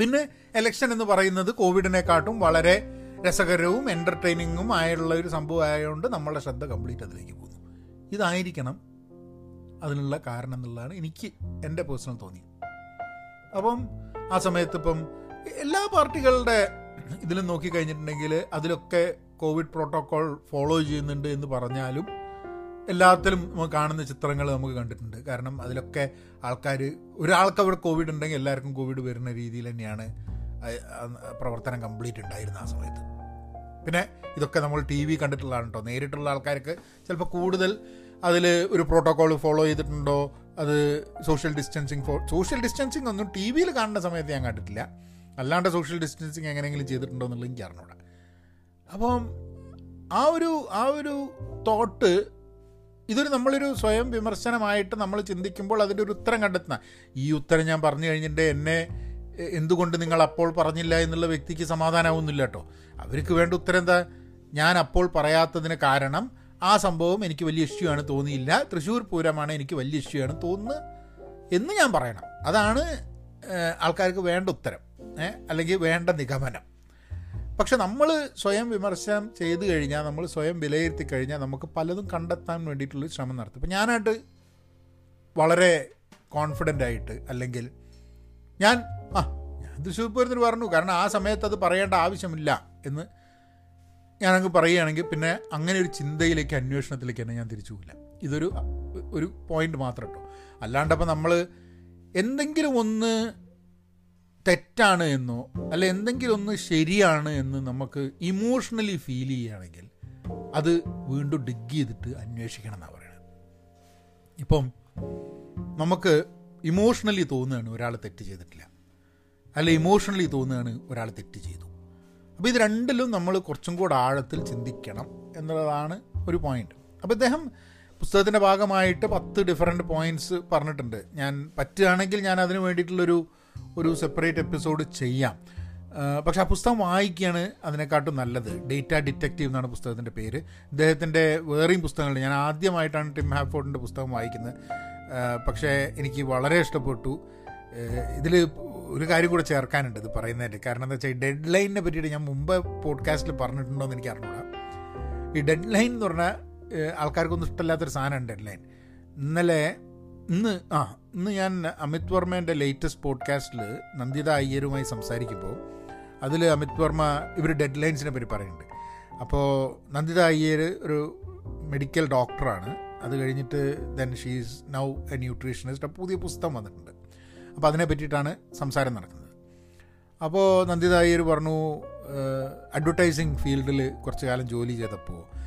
പിന്നെ എലക്ഷൻ എന്ന് പറയുന്നത് കോവിഡിനെക്കാട്ടും വളരെ രസകരവും എന്റർടൈനിങ്ങും ആയുള്ള ഒരു സംഭവം ആയതുകൊണ്ട് നമ്മളുടെ ശ്രദ്ധ കംപ്ലീറ്റ് അതിലേക്ക് പോകുന്നു. ഇതായിരിക്കണം അതിനുള്ള കാരണം എന്നുള്ളതാണ് എനിക്ക് എന്റെ പേഴ്സണൽ തോന്നിയത്. അപ്പം ആ സമയത്ത് ഇപ്പം എല്ലാ പാർട്ടികളുടെ ഇതിലും നോക്കിക്കഴിഞ്ഞിട്ടുണ്ടെങ്കിൽ അതിലൊക്കെ കോവിഡ് പ്രോട്ടോക്കോൾ ഫോളോ ചെയ്യുന്നുണ്ട് എന്ന് പറഞ്ഞാലും എല്ലാത്തിലും കാണുന്ന ചിത്രങ്ങൾ നമുക്ക് കണ്ടിട്ടുണ്ട്. കാരണം അതിലൊക്കെ ആൾക്കാർ ഒരാൾക്ക് അവിടെ കോവിഡ് ഉണ്ടെങ്കിൽ എല്ലാവർക്കും കോവിഡ് വരുന്ന രീതിയിൽ തന്നെയാണ് പ്രവർത്തനം കംപ്ലീറ്റ് ഉണ്ടായിരുന്നത് ആ സമയത്ത്. പിന്നെ ഇതൊക്കെ നമ്മൾ ടി വി കണ്ടിട്ടുള്ളതാണ് കേട്ടോ നേരിട്ടുള്ള ആൾക്കാർക്ക് ചിലപ്പോൾ കൂടുതൽ അതിൽ ഒരു പ്രോട്ടോകോൾ ഫോളോ ചെയ്തിട്ടുണ്ടോ അത് സോഷ്യൽ ഡിസ്റ്റൻസിങ് ഫോ സോഷ്യൽ ഡിസ്റ്റൻസിങ് ഒന്നും ടി വിയിൽ കാണുന്ന സമയത്ത് ഞാൻ കണ്ടിട്ടില്ല. അല്ലാണ്ട് സോഷ്യൽ ഡിസ്റ്റൻസിങ് എങ്ങനെയെങ്കിലും ചെയ്തിട്ടുണ്ടോ എന്നുള്ളത് എനിക്ക് അറിഞ്ഞൂടാ അപ്പം ആ ഒരു ആ ഒരു തോട്ട് ഇതൊരു നമ്മളൊരു സ്വയം വിമർശനമായിട്ട് നമ്മൾ ചിന്തിക്കുമ്പോൾ അതിന്റെ ഒരു ഉത്തരം കണ്ടെത്തുന്ന. ഈ ഉത്തരം ഞാൻ പറഞ്ഞു കഴിഞ്ഞിട്ട് എന്നെ എന്തുകൊണ്ട് നിങ്ങൾ അപ്പോൾ പറഞ്ഞില്ല എന്നുള്ള വ്യക്തിക്ക് സമാധാനമാവുന്നില്ല കേട്ടോ. അവർക്ക് വേണ്ട ഉത്തരം എന്താ? ഞാൻ അപ്പോൾ പറയാത്തതിന് കാരണം ആ സംഭവം എനിക്ക് വലിയ ഇഷ്യൂ ആണ് തോന്നിയില്ല. തൃശ്ശൂർ പൂരമാണ് എനിക്ക് വലിയ ഇഷ്യൂ ആണ് തോന്നുന്നത് എന്ന് ഞാൻ പറയണം. അതാണ് ആൾക്കാർക്ക് വേണ്ട ഉത്തരം അല്ലെങ്കിൽ വേണ്ട നിഗമനം. പക്ഷെ നമ്മൾ സ്വയം വിമർശനം ചെയ്ത് കഴിഞ്ഞാൽ നമ്മൾ സ്വയം വിലയിരുത്തി കഴിഞ്ഞാൽ നമുക്ക് പലതും കണ്ടെത്താൻ വേണ്ടിയിട്ടുള്ള ശ്രമം നടത്തും. ഇപ്പം ഞാനായിട്ട് വളരെ കോൺഫിഡന്റ് ആയിട്ട് അല്ലെങ്കിൽ ഞാൻ ആ ഞാൻ തൃശ്ശൂർ പൂരത്തിന് പറഞ്ഞു. കാരണം ആ സമയത്ത് അത് പറയേണ്ട ആവശ്യമില്ല എന്ന് ഞാനങ്ങ് പറയുകയാണെങ്കിൽ പിന്നെ അങ്ങനെ ഒരു ചിന്തയിലേക്ക് അന്വേഷണത്തിലേക്ക് തന്നെ ഞാൻ തിരിച്ചു പോകില്ല ഇതൊരു ഒരു പോയിന്റ് മാത്രം കേട്ടോ. അല്ലാണ്ടപ്പോൾ നമ്മൾ എന്തെങ്കിലും ഒന്ന് തെറ്റാണ് എന്നോ അല്ല എന്തെങ്കിലും ഒന്ന് ശരിയാണ് എന്ന് നമുക്ക് ഇമോഷണലി ഫീൽ ചെയ്യുകയാണെങ്കിൽ അത് വീണ്ടും ഡിഗ് ചെയ്തിട്ട് അന്വേഷിക്കണം എന്നാണ് പറയുന്നത് ഇപ്പം നമുക്ക് ഇമോഷണലി തോന്നുകയാണ് ഒരാൾ തെറ്റ് ചെയ്തിട്ടില്ല. അല്ല ഇമോഷണലി തോന്നുകയാണ് ഒരാൾ തെറ്റ് ചെയ്തു. അപ്പോൾ ഇത് രണ്ടിലും നമ്മൾ കുറച്ചും കൂടെ ആഴത്തിൽ ചിന്തിക്കണം എന്നുള്ളതാണ് ഒരു പോയിന്റ് അപ്പോൾ ഇദ്ദേഹം പുസ്തകത്തിന്റെ ഭാഗമായിട്ട് പത്ത് ഡിഫറെന്റ് പോയിന്റ്സ് പറഞ്ഞിട്ടുണ്ട്. ഞാൻ പറ്റുകയാണെങ്കിൽ ഞാൻ അതിന് വേണ്ടിയിട്ടുള്ളൊരു ഒരു സെപ്പറേറ്റ് എപ്പിസോഡ് ചെയ്യാം. പക്ഷെ ആ പുസ്തകം വായിക്കുകയാണ് അതിനെക്കാട്ടും നല്ലത്. ഡേറ്റ ഡിറ്റക്റ്റീവ് എന്നാണ് പുസ്തകത്തിന്റെ പേര്. ഇദ്ദേഹത്തിന്റെ വേറെയും പുസ്തകങ്ങളുണ്ട് ഞാൻ ആദ്യമായിട്ടാണ് ടിം ഹാഫോർഡിന്റെ പുസ്തകം വായിക്കുന്നത്. പക്ഷേ എനിക്ക് വളരെ ഇഷ്ടപ്പെട്ടു. ഇതിൽ ഒരു കാര്യം കൂടെ ചേർക്കാനുണ്ട് ഇത് പറയുന്നതിന്റെ കാരണം എന്താ വെച്ചാൽ ഡെഡ് ലൈനിനെ പറ്റിയിട്ട് ഞാൻ മുമ്പ് പോഡ്കാസ്റ്റിൽ പറഞ്ഞിട്ടുണ്ടോ എന്ന് എനിക്ക് അറിഞ്ഞൂടാ. ഈ ഡെഡ് ലൈൻ എന്ന് പറഞ്ഞാൽ ആൾക്കാർക്കൊന്നും ഇഷ്ടമില്ലാത്തൊരു സാധനമാണ് ഡെഡ് ലൈൻ ഇന്നലെ ഇന്ന് ആ ഇന്ന് ഞാൻ അമിത് വർമ്മേന്റെ ലേറ്റസ്റ്റ് പോഡ്കാസ്റ്റിൽ നന്ദിത അയ്യരുമായി സംസാരിക്കുമ്പോൾ അതിൽ അമിത് വർമ്മ ഇവർ ഡെഡ് ലൈൻസിനെ പറ്റി പറയുന്നുണ്ട്. അപ്പോൾ നന്ദിത അയ്യർ ഒരു മെഡിക്കൽ ഡോക്ടറാണ് അത് കഴിഞ്ഞിട്ട് then she's now a nutritionist പുതിയ പുസ്തകം വന്നിട്ടുണ്ട്. അപ്പോൾ അതിനെ പറ്റിയിട്ടാണ് സംസാരം നടക്കുന്നത്. അപ്പോൾ നന്ദിത അയ്യർ പറഞ്ഞു അഡ്വർടൈസിങ് ഫീൽഡിൽ കുറച്ച് കാലം ജോലി ചെയ്തപ്പോൾ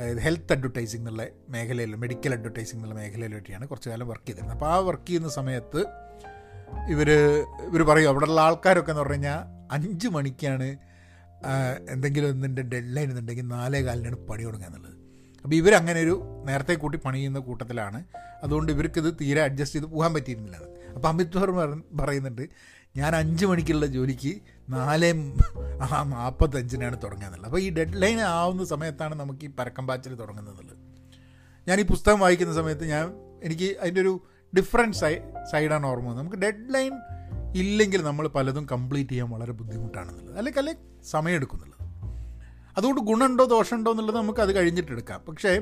അതായത് ഹെൽത്ത് അഡ്വർടൈസിംഗ് എന്നുള്ള മേഖലയിൽ മെഡിക്കൽ അഡ്വർടൈസിംഗ് എന്നുള്ള മേഖലയിൽ പറ്റിയാണ് കുറച്ച് കാലം വർക്ക് ചെയ്തിരുന്നത്. അപ്പോൾ ആ വർക്ക് ചെയ്യുന്ന സമയത്ത് ഇവർ ഇവർ പറയും അവിടെയുള്ള ആൾക്കാരൊക്കെ എന്ന് പറഞ്ഞു കഴിഞ്ഞാൽ അഞ്ച് മണിക്കാണ് എന്തെങ്കിലും ഒന്നിന്റെ ഡെഡ് ലൈൻ എന്നുണ്ടെങ്കിൽ നാലേ കാലിനാണ് പണി തുടങ്ങുക എന്നുള്ളത്. അപ്പോൾ ഇവരങ്ങനെ ഒരു നേരത്തെ കൂട്ടി പണി ചെയ്യുന്ന കൂട്ടത്തിലാണ്. അതുകൊണ്ട് ഇവർക്കിത് തീരെ അഡ്ജസ്റ്റ് ചെയ്ത് പോകാൻ പറ്റിയിരുന്നില്ല. അപ്പോൾ അമിത് വർമ്മ പറയുന്നുണ്ട് ഞാൻ അഞ്ച് മണിക്കുള്ള ജോലിക്ക് നാലേ നാൽപ്പത്തഞ്ചിനാണ് തുടങ്ങുക അപ്പോൾ ഈ ഡെഡ് ലൈൻ ആവുന്ന സമയത്താണ് നമുക്ക് ഈ പരക്കം പാച്ചിൽ തുടങ്ങുന്നത്. ഞാൻ ഈ പുസ്തകം വായിക്കുന്ന സമയത്ത് ഞാൻ എനിക്ക് അതിന്റെ ഒരു ഡിഫറെന്റ് സൈ സൈഡാണ് ഓർമ്മ വന്നത്. നമുക്ക് ഡെഡ് ലൈൻ ഇല്ലെങ്കിൽ നമ്മൾ പലതും കംപ്ലീറ്റ് ചെയ്യാൻ വളരെ ബുദ്ധിമുട്ടാണെന്നുള്ളത് അല്ലെങ്കിൽ അല്ലെങ്കിൽ സമയമെടുക്കുന്നുള്ളത് അതുകൊണ്ട് ഗുണമുണ്ടോ ദോഷമുണ്ടോ എന്നുള്ളത് നമുക്ക് അത് കഴിഞ്ഞിട്ടെടുക്കാം പക്ഷേ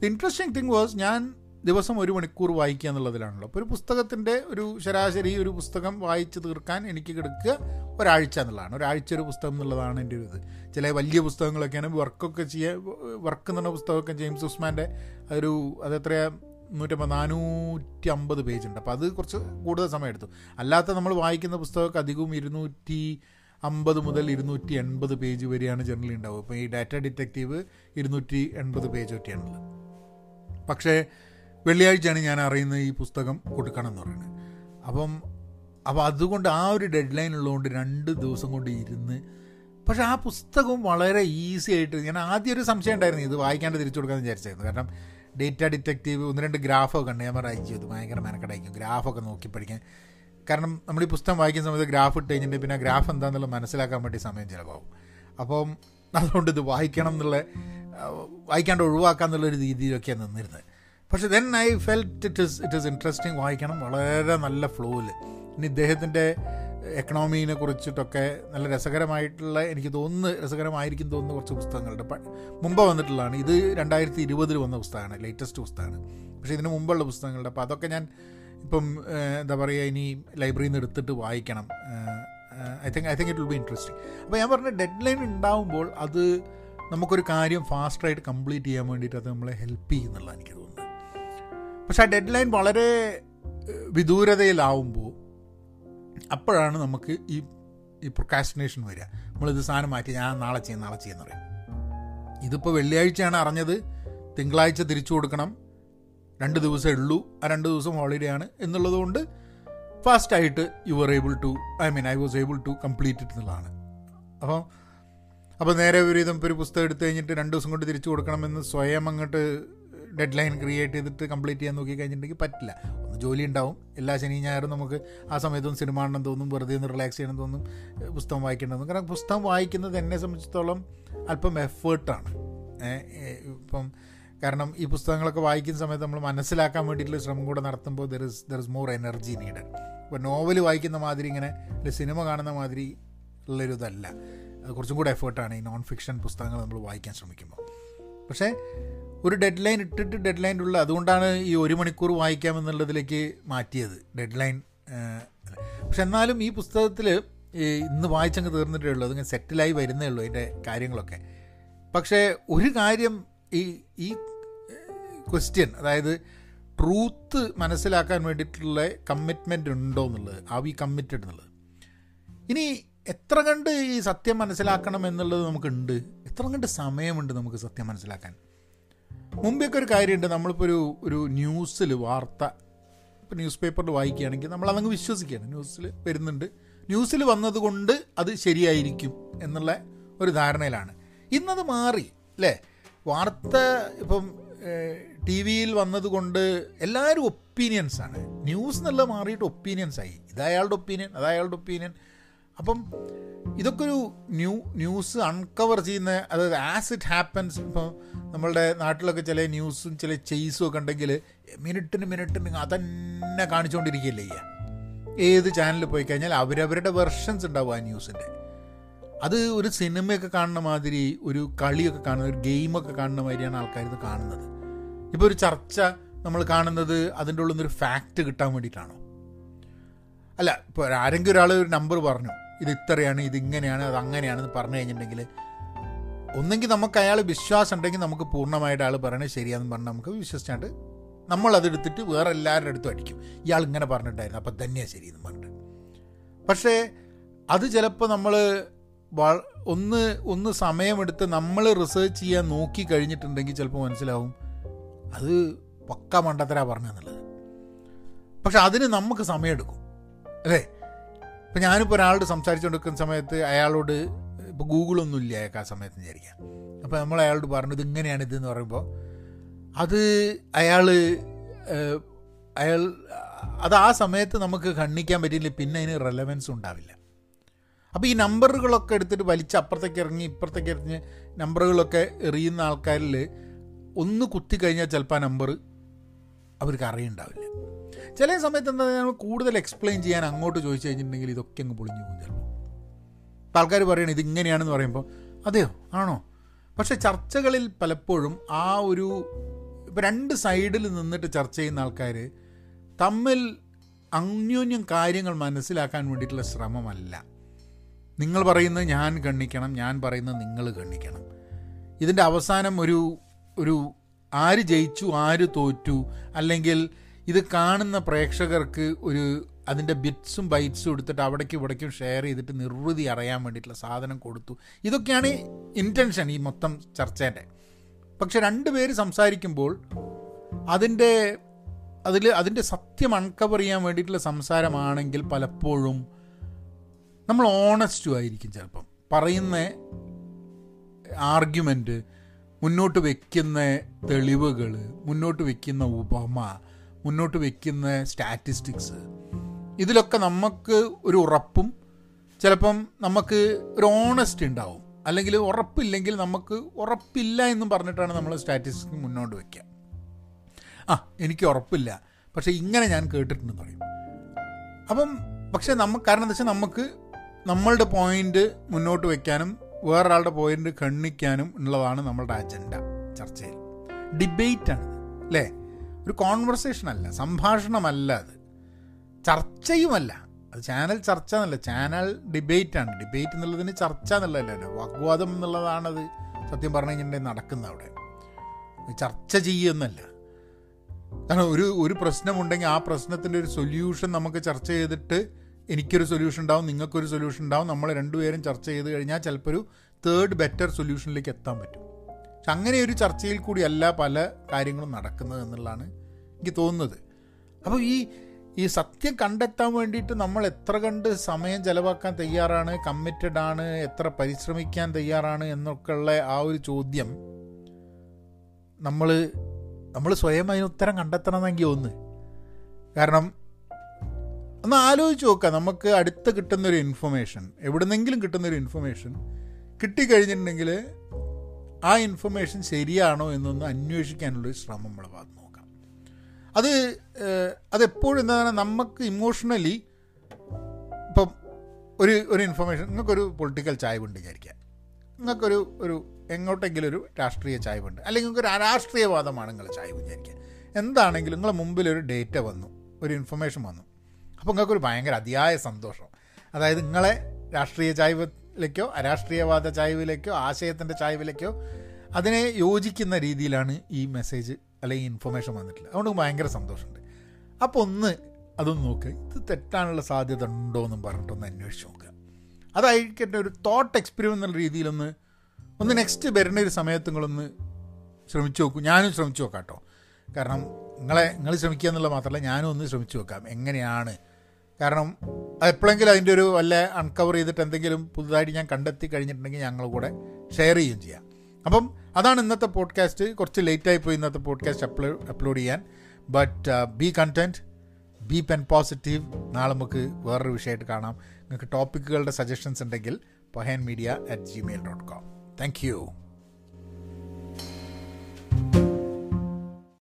ദി ഇൻട്രസ്റ്റിംഗ് തിങ് വാസ് ഞാൻ ദിവസം ഒരു മണിക്കൂർ വായിക്കുക എന്നുള്ളതിലാണല്ലോ. അപ്പോൾ ഒരു പുസ്തകത്തിന്റെ ഒരു ശരാശരി ഒരു പുസ്തകം വായിച്ച് തീർക്കാൻ എനിക്ക് കിടക്കുക ഒരാഴ്ച എന്നുള്ളതാണ്. ഒരാഴ്ച ഒരു പുസ്തകം എന്നുള്ളതാണ് എന്റെ ഒരു ഇത്. ചില വലിയ പുസ്തകങ്ങളൊക്കെയാണ് വർക്കൊക്കെ ചെയ്യുക വർക്ക് എന്നുള്ള പുസ്തകമൊക്കെ ജെയിംസ് ഉസ്മാന്റെ ഒരു അതെത്രയാ നൂറ്റമ്പത് നാനൂറ്റി അമ്പത് പേജ് ഉണ്ട്. അപ്പോൾ അത് കുറച്ച് കൂടുതൽ സമയം എടുത്തു. അല്ലാത്ത നമ്മൾ വായിക്കുന്ന പുസ്തകമൊക്കെ അധികവും ഇരുന്നൂറ്റി അമ്പത് മുതൽ ഇരുന്നൂറ്റി എൺപത് പേജ് വരെയാണ് ജനറലി ഉണ്ടാവുക. ഇപ്പോൾ ഈ ഡാറ്റ ഡിറ്റക്റ്റീവ് ഇരുന്നൂറ്റി എൺപത് പേജ് ഒക്കെയാണുള്ളത്. പക്ഷേ വെള്ളിയാഴ്ചയാണ് ഞാൻ അറിയുന്നത് ഈ പുസ്തകം കൊടുക്കണം എന്ന് പറയുന്നത്. അപ്പം അപ്പോൾ അതുകൊണ്ട് ആ ഒരു ഡെഡ് ലൈൻ ഉള്ളതുകൊണ്ട് രണ്ട് ദിവസം കൊണ്ട് ഇരുന്ന് പക്ഷേ ആ പുസ്തകം വളരെ ഈസി ആയിട്ട് ഞാൻ ആദ്യം ഒരു സംശയം ഉണ്ടായിരുന്നു ഇത് വായിക്കാണ്ട് തിരിച്ചു കൊടുക്കാമെന്ന് വിചാരിച്ചായിരുന്നു. കാരണം ഡേറ്റ ഡിറ്റക്റ്റീവ് ഒന്ന് രണ്ട് ഗ്രാഫൊക്കെ ഉണ്ട് ഞാൻ പറഞ്ഞു ഇത് ഭയങ്കര മെനക്കെടായിരിക്കും ഗ്രാഫൊക്കെ നോക്കി പഠിക്കാൻ. കാരണം നമ്മൾ ഈ പുസ്തകം വായിക്കുന്ന സമയത്ത് ഗ്രാഫ് ഇട്ട് കഴിഞ്ഞിട്ട് പിന്നെ ഗ്രാഫ് എന്താണെന്നുള്ളത് മനസ്സിലാക്കാൻ വേണ്ടി സമയം ചിലവാകും. അപ്പം അതുകൊണ്ട് ഇത് വായിക്കണം എന്നുള്ള വായിക്കാണ്ട് ഒഴിവാക്കാന്നുള്ളൊരു രീതിയിലൊക്കെയാണ് നിന്നിരുന്നത്. പക്ഷെ then I felt it is it is interesting വായിക്കണം. വളരെ നല്ല ഫ്ലോയിൽ ഇനി ഇദ്ദേഹത്തിന്റെ എക്കണോമിനെ കുറിച്ചിട്ടൊക്കെ നല്ല രസകരമായിട്ടുള്ള എനിക്ക് തോന്നുന്നു രസകരമായിരിക്കും തോന്നുന്ന കുറച്ച് പുസ്തകങ്ങളുണ്ട്. മുമ്പ് വന്നിട്ടുള്ളതാണ്. ഇത് രണ്ടായിരത്തി ഇരുപതിൽ വന്ന പുസ്തകമാണ് ലേറ്റസ്റ്റ് പുസ്തകമാണ്. പക്ഷേ ഇതിന് മുമ്പുള്ള പുസ്തകങ്ങളുണ്ട്. അപ്പോൾ അതൊക്കെ ഞാൻ ഇപ്പം എന്താ പറയുക ഇനി ലൈബ്രറിയിൽ നിന്ന് എടുത്തിട്ട് വായിക്കണം. I think I think it will be interesting അപ്പോൾ ഞാൻ പറഞ്ഞ ഡെഡ് ലൈൻ ഉണ്ടാവുമ്പോൾ അത് നമുക്കൊരു കാര്യം ഫാസ്റ്റായിട്ട് കംപ്ലീറ്റ് ചെയ്യാൻ വേണ്ടിയിട്ട് അത് നമ്മളെ ഹെൽപ്പ് ചെയ്യുന്നുള്ള എനിക്ക് തോന്നുന്നത്. പക്ഷേ ആ ഡെഡ് ലൈൻ വളരെ വിദൂരതയിലാവുമ്പോൾ അപ്പോഴാണ് നമുക്ക് ഈ ഈ പ്രൊക്കാസ്റ്റിനേഷൻ വരിക. നമ്മളിത് സാധനം മാറ്റി ഞാൻ നാളെ ചെയ്യാം നാളെ ചെയ്യാന്ന് പറയും. ഇതിപ്പോൾ വെള്ളിയാഴ്ചയാണ് അറിഞ്ഞത്. തിങ്കളാഴ്ച തിരിച്ചു കൊടുക്കണം. രണ്ട് ദിവസമേ ഉള്ളൂ. ആ രണ്ട് ദിവസം ഹോളിഡേ ആണ് എന്നുള്ളത് കൊണ്ട് ഫാസ്റ്റായിട്ട് you are able to I mean I was able to complete it എന്നുള്ളതാണ്. അപ്പം അപ്പോൾ നേരെ ഒരു ഇപ്പോൾ ഒരു പുസ്തകം എടുത്തു കഴിഞ്ഞിട്ട് രണ്ട് ദിവസം കൊണ്ട് തിരിച്ചു കൊടുക്കണമെന്ന് സ്വയം അങ്ങോട്ട് ഡെഡ് ലൈൻ ക്രിയേറ്റ് ചെയ്തിട്ട് കംപ്ലീറ്റ് ചെയ്യാൻ നോക്കി കഴിഞ്ഞിട്ടുണ്ടെങ്കിൽ പറ്റില്ല. ഒന്ന് ജോലി ഉണ്ടാവും. എല്ലാ ശനി ഞായറും നമുക്ക് ആ സമയത്തൊന്നും സിനിമ കാണണം തോന്നും വെറുതെ ഒന്ന് റിലാക്സ് ചെയ്യണം തോന്നും പുസ്തകം വായിക്കണം കാരണം പുസ്തകം വായിക്കുന്നത് എന്നെ സംബന്ധിച്ചിടത്തോളം അല്പം എഫേർട്ടാണ് ഇപ്പം കാരണം ഈ പുസ്തകങ്ങളൊക്കെ വായിക്കുന്ന സമയത്ത് നമ്മൾ മനസ്സിലാക്കാൻ വേണ്ടിയിട്ടുള്ള ശ്രമം കൂടെ നടത്തുമ്പോൾ there is there is more energy need ഇപ്പോൾ നോവൽ വായിക്കുന്ന മാതിരി ഇങ്ങനെ സിനിമ കാണുന്ന മാതിരി ഉള്ളൊരിതല്ല അത് കുറച്ചും കൂടെ എഫേർട്ടാണ് ഈ നോൺ ഫിക്ഷൻ പുസ്തകങ്ങൾ നമ്മൾ വായിക്കാൻ ശ്രമിക്കുമ്പോൾ. പക്ഷേ ഒരു ഡെഡ് ലൈൻ ഇട്ടിട്ട് ഡെഡ് ലൈൻ ഉള്ള അതുകൊണ്ടാണ് ഈ ഒരു മണിക്കൂർ വായിക്കാമെന്നുള്ളതിലേക്ക് മാറ്റിയത്. ഡെഡ് ലൈൻ പക്ഷെ എന്നാലും ഈ പുസ്തകത്തിൽ ഇന്ന് വായിച്ചങ്ങ് തീർന്നിട്ടേ ഉള്ളൂ. അതിങ്ങനെ സെറ്റിലായി വരുന്നേ ഉള്ളൂ അതിന്റെ കാര്യങ്ങളൊക്കെ. പക്ഷേ ഒരു കാര്യം ഈ ഈ ക്വസ്റ്റ്യൻ അതായത് ട്രൂത്ത് മനസ്സിലാക്കാൻ വേണ്ടിയിട്ടുള്ള കമ്മിറ്റ്മെന്റ് ഉണ്ടോ എന്നുള്ളത് ആ വി കമ്മിറ്റഡ് എന്നുള്ളത്. ഇനി എത്ര കണ്ട് ഈ സത്യം മനസ്സിലാക്കണം എന്നുള്ളത് നമുക്കുണ്ട്? എത്ര കണ്ട് സമയമുണ്ട് നമുക്ക് സത്യം മനസ്സിലാക്കാൻ. മുമ്പൊക്കെ ഒരു കാര്യമുണ്ട് നമ്മളിപ്പോൾ ഒരു ഒരു ന്യൂസിൽ വാർത്ത ഇപ്പോൾ ന്യൂസ് പേപ്പറിൽ വായിക്കുകയാണെങ്കിൽ നമ്മൾ അതങ്ങ് വിശ്വസിക്കുകയാണ്. ന്യൂസിൽ വരുന്നുണ്ട്. ന്യൂസിൽ വന്നതുകൊണ്ട് അത് ശരിയായിരിക്കും എന്നുള്ള ഒരു ധാരണയിലാണ്. ഇന്നത് മാറി അല്ലേ? വാർത്ത ഇപ്പം ടി വിയിൽ വന്നതുകൊണ്ട് എല്ലാവരും ഒപ്പീനിയൻസാണ്. ന്യൂസ് എന്നുള്ള മാറിയിട്ട് ഒപ്പീനിയൻസായി. ഇത് അയാളുടെ ഒപ്പീനിയൻ അത് അയാളുടെ ഒപ്പീനിയൻ. അപ്പം ഇതൊക്കെ ഒരു ന്യൂ ന്യൂസ് അൺകവർ ചെയ്യുന്ന അതായത് ആസ് ഇറ്റ് ഹാപ്പൻസ് ഇപ്പോൾ നമ്മളുടെ നാട്ടിലൊക്കെ ചില ന്യൂസും ചില ചെയ്സും ഒക്കെ ഉണ്ടെങ്കിൽ മിനിറ്റിന് മിനിറ്റിന് അതന്നെ കാണിച്ചുകൊണ്ടിരിക്കുകയല്ലേ ഏത് ചാനലിൽ പോയി കഴിഞ്ഞാൽ അവരവരുടെ വെർഷൻസ് ഉണ്ടാവും ആ ന്യൂസിന്റെ അത് ഒരു സിനിമയൊക്കെ കാണുന്ന മാതിരി ഒരു കളിയൊക്കെ കാണുന്ന ഒരു ഗെയിമൊക്കെ കാണുന്ന മാതിരിയാണ് ആൾക്കാർ ഇത് കാണുന്നത്. ഇപ്പോൾ ഒരു ചർച്ച നമ്മൾ കാണുന്നത് അതിന്റെ ഉള്ളിൽ നിന്നൊരു ഫാക്റ്റ് കിട്ടാൻ വേണ്ടിയിട്ടാണോ? അല്ല ഇപ്പോൾ ആരെങ്കിലും ഒരാൾ ഒരു നമ്പർ പറഞ്ഞു. ഇത് ഇത്രയാണ് ഇത് ഇങ്ങനെയാണ് അത് അങ്ങനെയാണെന്ന് പറഞ്ഞു കഴിഞ്ഞിട്ടുണ്ടെങ്കിൽ ഒന്നെങ്കിൽ നമുക്ക് അയാൾ വിശ്വാസം ഉണ്ടെങ്കിൽ നമുക്ക് പൂർണമായിട്ട് ആൾ പറയണത് ശരിയാണെന്ന് പറഞ്ഞാൽ നമുക്ക് വിശ്വസിച്ചാണ്ട് നമ്മളതെടുത്തിട്ട് വേറെ എല്ലാവരുടെ അടുത്തും അടിക്കും. ഇയാൾ ഇങ്ങനെ പറഞ്ഞിട്ടുണ്ടായിരുന്നു. അപ്പം തന്നെയാണ് ശരിയെന്ന് പറഞ്ഞിട്ട്. പക്ഷേ അത് ചിലപ്പോൾ നമ്മൾ ഒന്ന് ഒന്ന് സമയമെടുത്ത് നമ്മൾ റിസർച്ച് ചെയ്യാൻ നോക്കി കഴിഞ്ഞിട്ടുണ്ടെങ്കിൽ ചിലപ്പോൾ മനസ്സിലാവും അത് പക്ക മണ്ടത്തരാ പറഞ്ഞെന്നുള്ളത് പക്ഷെ അതിന് നമുക്ക് സമയമെടുക്കും. അല്ലേ? ഇപ്പം ഞാനിപ്പോൾ ഒരാളോട് സംസാരിച്ചുകൊണ്ടിരിക്കുന്ന സമയത്ത് അയാളോട് ഇപ്പോൾ ഗൂഗിളൊന്നും ഇല്ല അയാൾക്ക് ആ സമയത്ത് വിചാരിക്കാം. അപ്പോൾ നമ്മൾ അയാളോട് പറഞ്ഞു ഇത് ഇങ്ങനെയാണ് ഇതെന്ന് പറയുമ്പോൾ അത് അയാൾ അയാൾ അത് ആ സമയത്ത് നമുക്ക് കണ്ണിക്കാൻ പറ്റിയില്ല പിന്നെ അതിന് റെലവൻസ് ഉണ്ടാവില്ല. അപ്പോൾ ഈ നമ്പറുകളൊക്കെ എടുത്തിട്ട് വലിച്ച അപ്പുറത്തേക്ക് ഇറങ്ങി ഇപ്പുറത്തേക്ക് ഇറങ്ങി നമ്പറുകളൊക്കെ എറിയുന്ന ആൾക്കാരിൽ ഒന്ന് കുത്തി കഴിഞ്ഞാൽ ചിലപ്പോൾ ആ നമ്പർ അവർക്ക് അറിയുണ്ടാവില്ല. ചില സമയത്ത് എന്താ നമ്മൾ കൂടുതൽ എക്സ്പ്ലെയിൻ ചെയ്യാൻ അങ്ങോട്ട് ചോദിച്ചു കഴിഞ്ഞിട്ടുണ്ടെങ്കിൽ ഇതൊക്കെ അങ്ങ് പൊളിഞ്ഞു പോകും ചിലപ്പോൾ. ഇപ്പം ആൾക്കാർ പറയണം ഇതിങ്ങനെയാണെന്ന് പറയുമ്പോൾ അതെയോ? ആണോ? പക്ഷെ ചർച്ചകളിൽ പലപ്പോഴും ആ ഒരു ഇപ്പം രണ്ട് സൈഡിൽ നിന്നിട്ട് ചർച്ച ചെയ്യുന്ന ആൾക്കാർ തമ്മിൽ അന്യോന്യം കാര്യങ്ങൾ മനസ്സിലാക്കാൻ വേണ്ടിയിട്ടുള്ള ശ്രമമല്ല. നിങ്ങൾ പറയുന്നത് ഞാൻ ഗണ്ണിക്കണം ഞാൻ പറയുന്നത് നിങ്ങൾ ഗണ്ണിക്കണം. ഇതിന്റെ അവസാനം ഒരു ഒരു ആര് ജയിച്ചു ആര് തോറ്റു അല്ലെങ്കിൽ ഇത് കാണുന്ന പ്രേക്ഷകർക്ക് ഒരു അതിന്റെ ബിറ്റ്സും ബൈറ്റ്സും എടുത്തിട്ട് അവിടേക്കും ഇവിടേക്കും ഷെയർ ചെയ്തിട്ട് നിർവൃതി അറിയാൻ വേണ്ടിയിട്ടുള്ള സാധനം കൊടുത്തു. ഇതൊക്കെയാണ് ഇന്റൻഷൻ ഈ മൊത്തം ചർച്ചേന്റെ പക്ഷെ രണ്ടുപേര് സംസാരിക്കുമ്പോൾ അതിന്റെ അതിൽ അതിന്റെ സത്യം അൺകവർ ചെയ്യാൻ വേണ്ടിയിട്ടുള്ള സംസാരമാണെങ്കിൽ പലപ്പോഴും നമ്മൾ ഓണസ്റ്റും ആയിരിക്കും ചിലപ്പം. പറയുന്ന ആർഗ്യുമെന്റ് മുന്നോട്ട് വയ്ക്കുന്ന തെളിവുകൾ മുന്നോട്ട് വയ്ക്കുന്ന ഉപമ മുന്നോട്ട് വയ്ക്കുന്ന സ്റ്റാറ്റിസ്റ്റിക്സ് ഇതിലൊക്കെ നമുക്ക് ഒരു ഉറപ്പും ചിലപ്പം നമുക്ക് ഒരു ഓണസ്റ്റ് ഉണ്ടാവും. അല്ലെങ്കിൽ ഉറപ്പില്ലെങ്കിൽ നമുക്ക് ഉറപ്പില്ല എന്നും പറഞ്ഞിട്ടാണ് നമ്മൾ സ്റ്റാറ്റിസ്റ്റിക്സ് മുന്നോട്ട് വയ്ക്കുക ആ എനിക്ക് ഉറപ്പില്ല. പക്ഷേ ഇങ്ങനെ ഞാൻ കേട്ടിട്ടുണ്ടെന്ന് പറയും. അപ്പം പക്ഷേ നമുക്ക് കാരണം എന്താ വെച്ചാൽ നമുക്ക് നമ്മളുടെ പോയിന്റ് മുന്നോട്ട് വയ്ക്കാനും വേറൊരാളുടെ പോയിന്റ് ഖണ്ണിക്കാനും എന്നുള്ളതാണ് നമ്മളുടെ അജണ്ട ചർച്ചയിൽ. ഡിബേറ്റാണ് അല്ലേ? ഒരു കോൺവെർസേഷൻ അല്ല സംഭാഷണമല്ല അത്. ചർച്ചയുമല്ല. അത് ചാനൽ ചർച്ച എന്നല്ല ചാനൽ ഡിബേറ്റ് ആണ്. ഡിബേറ്റ് എന്നുള്ളതിന് ചർച്ച എന്നുള്ളതല്ല. വാഗ്വാദം എന്നുള്ളതാണത് സത്യം പറഞ്ഞു കഴിഞ്ഞിട്ടുണ്ടെങ്കിൽ നടക്കുന്നത് അവിടെ. ചർച്ച ചെയ്യുന്നല്ല കാരണം ഒരു ഒരു പ്രശ്നമുണ്ടെങ്കിൽ ആ പ്രശ്നത്തിന്റെ ഒരു സൊല്യൂഷൻ നമുക്ക് ചർച്ച ചെയ്തിട്ട് എനിക്കൊരു സൊല്യൂഷൻ ഉണ്ടാവും നിങ്ങൾക്കൊരു സൊല്യൂഷൻ ഉണ്ടാവും നമ്മൾ രണ്ടുപേരും ചർച്ച ചെയ്ത് കഴിഞ്ഞാൽ ചിലപ്പോൾ ഒരു തേർഡ് ബെറ്റർ സൊല്യൂഷനിലേക്ക് എത്താൻ പറ്റും. പക്ഷെ അങ്ങനെ ഒരു ചർച്ചയിൽ കൂടിയല്ല പല കാര്യങ്ങളും നടക്കുന്നത് എന്നുള്ളതാണ് എനിക്ക് തോന്നുന്നത്. അപ്പോൾ ഈ ഈ സത്യം കണ്ടെത്താൻ വേണ്ടിയിട്ട് നമ്മൾ എത്ര കണ്ട് സമയം ചെലവാക്കാൻ തയ്യാറാണ് കമ്മിറ്റഡ് ആണ് എത്ര പരിശ്രമിക്കാൻ തയ്യാറാണ് എന്നൊക്കെയുള്ള ആ ഒരു ചോദ്യം നമ്മൾ നമ്മൾ സ്വയം അതിന് ഉത്തരം കണ്ടെത്തണമെന്നെങ്കിൽ ഒന്ന് കാരണം ഒന്ന് ആലോചിച്ച് നോക്കാം നമുക്ക് അടുത്ത് കിട്ടുന്നൊരു ഇൻഫർമേഷൻ എവിടുന്നെങ്കിലും കിട്ടുന്നൊരു ഇൻഫർമേഷൻ കിട്ടിക്കഴിഞ്ഞിട്ടുണ്ടെങ്കിൽ ആ ഇൻഫർമേഷൻ ശരിയാണോ എന്നൊന്ന് അന്വേഷിക്കാനുള്ളൊരു ശ്രമം നമ്മൾ ഭാഗത്ത് നോക്കാം. അത് അതെപ്പോഴും എന്താണ് നമുക്ക് ഇമോഷണലി ഇപ്പം ഒരു ഒരു ഇൻഫർമേഷൻ നിങ്ങൾക്കൊരു പൊളിറ്റിക്കൽ ചായ്വുണ്ട് വിചാരിക്കുക. നിങ്ങൾക്കൊരു ഒരു എങ്ങോട്ടെങ്കിലും ഒരു രാഷ്ട്രീയ ചായ്വുണ്ട്. അല്ലെങ്കിൽ നിങ്ങൾക്ക് ഒരു അരാഷ്ട്രീയവാദമാണ് നിങ്ങളുടെ ചായ്വ് വിചാരിക്കുക. എന്താണെങ്കിലും നിങ്ങളെ മുമ്പിൽ ഒരു ഡേറ്റ വന്നു ഒരു ഇൻഫർമേഷൻ വന്നു. അപ്പോൾ നിങ്ങൾക്കൊരു ഭയങ്കര അതിയായ സന്തോഷം. അതായത് നിങ്ങളെ രാഷ്ട്രീയ ചായ്വിലേക്കോ അരാഷ്ട്രീയവാദ ചായ്വിലേക്കോ ആശയത്തിന്റെ ചായ്വിലേക്കോ അതിനെ യോജിക്കുന്ന രീതിയിലാണ് ഈ മെസ്സേജ് അല്ലെങ്കിൽ ഇൻഫർമേഷൻ വന്നിട്ടുള്ളത്. അതുകൊണ്ട് ഭയങ്കര സന്തോഷമുണ്ട്. അപ്പോൾ ഒന്ന് അതൊന്ന് നോക്ക്. ഇത് തെറ്റാനുള്ള സാധ്യത ഉണ്ടോ എന്നും പറഞ്ഞിട്ടൊന്ന് അന്വേഷിച്ച് നോക്കുക അതായിരിക്കട്ടെ ഒരു തോട്ട് എക്സ്പീരിയൻസ് എന്നുള്ള രീതിയിലൊന്ന് ഒന്ന് നെക്സ്റ്റ് വരുന്ന ഒരു സമയത്ത് നിങ്ങളൊന്ന് ശ്രമിച്ചു നോക്കും. ഞാനും ശ്രമിച്ചു നോക്കാം കേട്ടോ. കാരണം നിങ്ങളെ നിങ്ങൾ ശ്രമിക്കുക എന്നുള്ളത് മാത്രമല്ല ഞാനും ഒന്ന് ശ്രമിച്ചു നോക്കാം. എങ്ങനെയാണ് കാരണം എപ്പോഴെങ്കിലും അതിന്റെ ഒരു വല്ല അൺകവർ ചെയ്തിട്ട് എന്തെങ്കിലും പുതുതായിട്ട് ഞാൻ കണ്ടെത്തി കഴിഞ്ഞിട്ടുണ്ടെങ്കിൽ ഞങ്ങൾ കൂടെ ഷെയർ ചെയ്യുകയും ചെയ്യാം. അപ്പം അതാണ് ഇന്നത്തെ പോഡ്കാസ്റ്റ് കുറച്ച് ലേറ്റായി പോയി ഇന്നത്തെ പോഡ്കാസ്റ്റ് അപ്ലോ അപ്ലോഡ് ചെയ്യാൻ. But be content be pen positive നാളെ നമുക്ക് വേറൊരു വിഷയമായിട്ട് കാണാം. നിങ്ങൾക്ക് ടോപ്പിക്കുകളുടെ സജഷൻസ് ഉണ്ടെങ്കിൽ Pahayan media at Gmail dot com thank you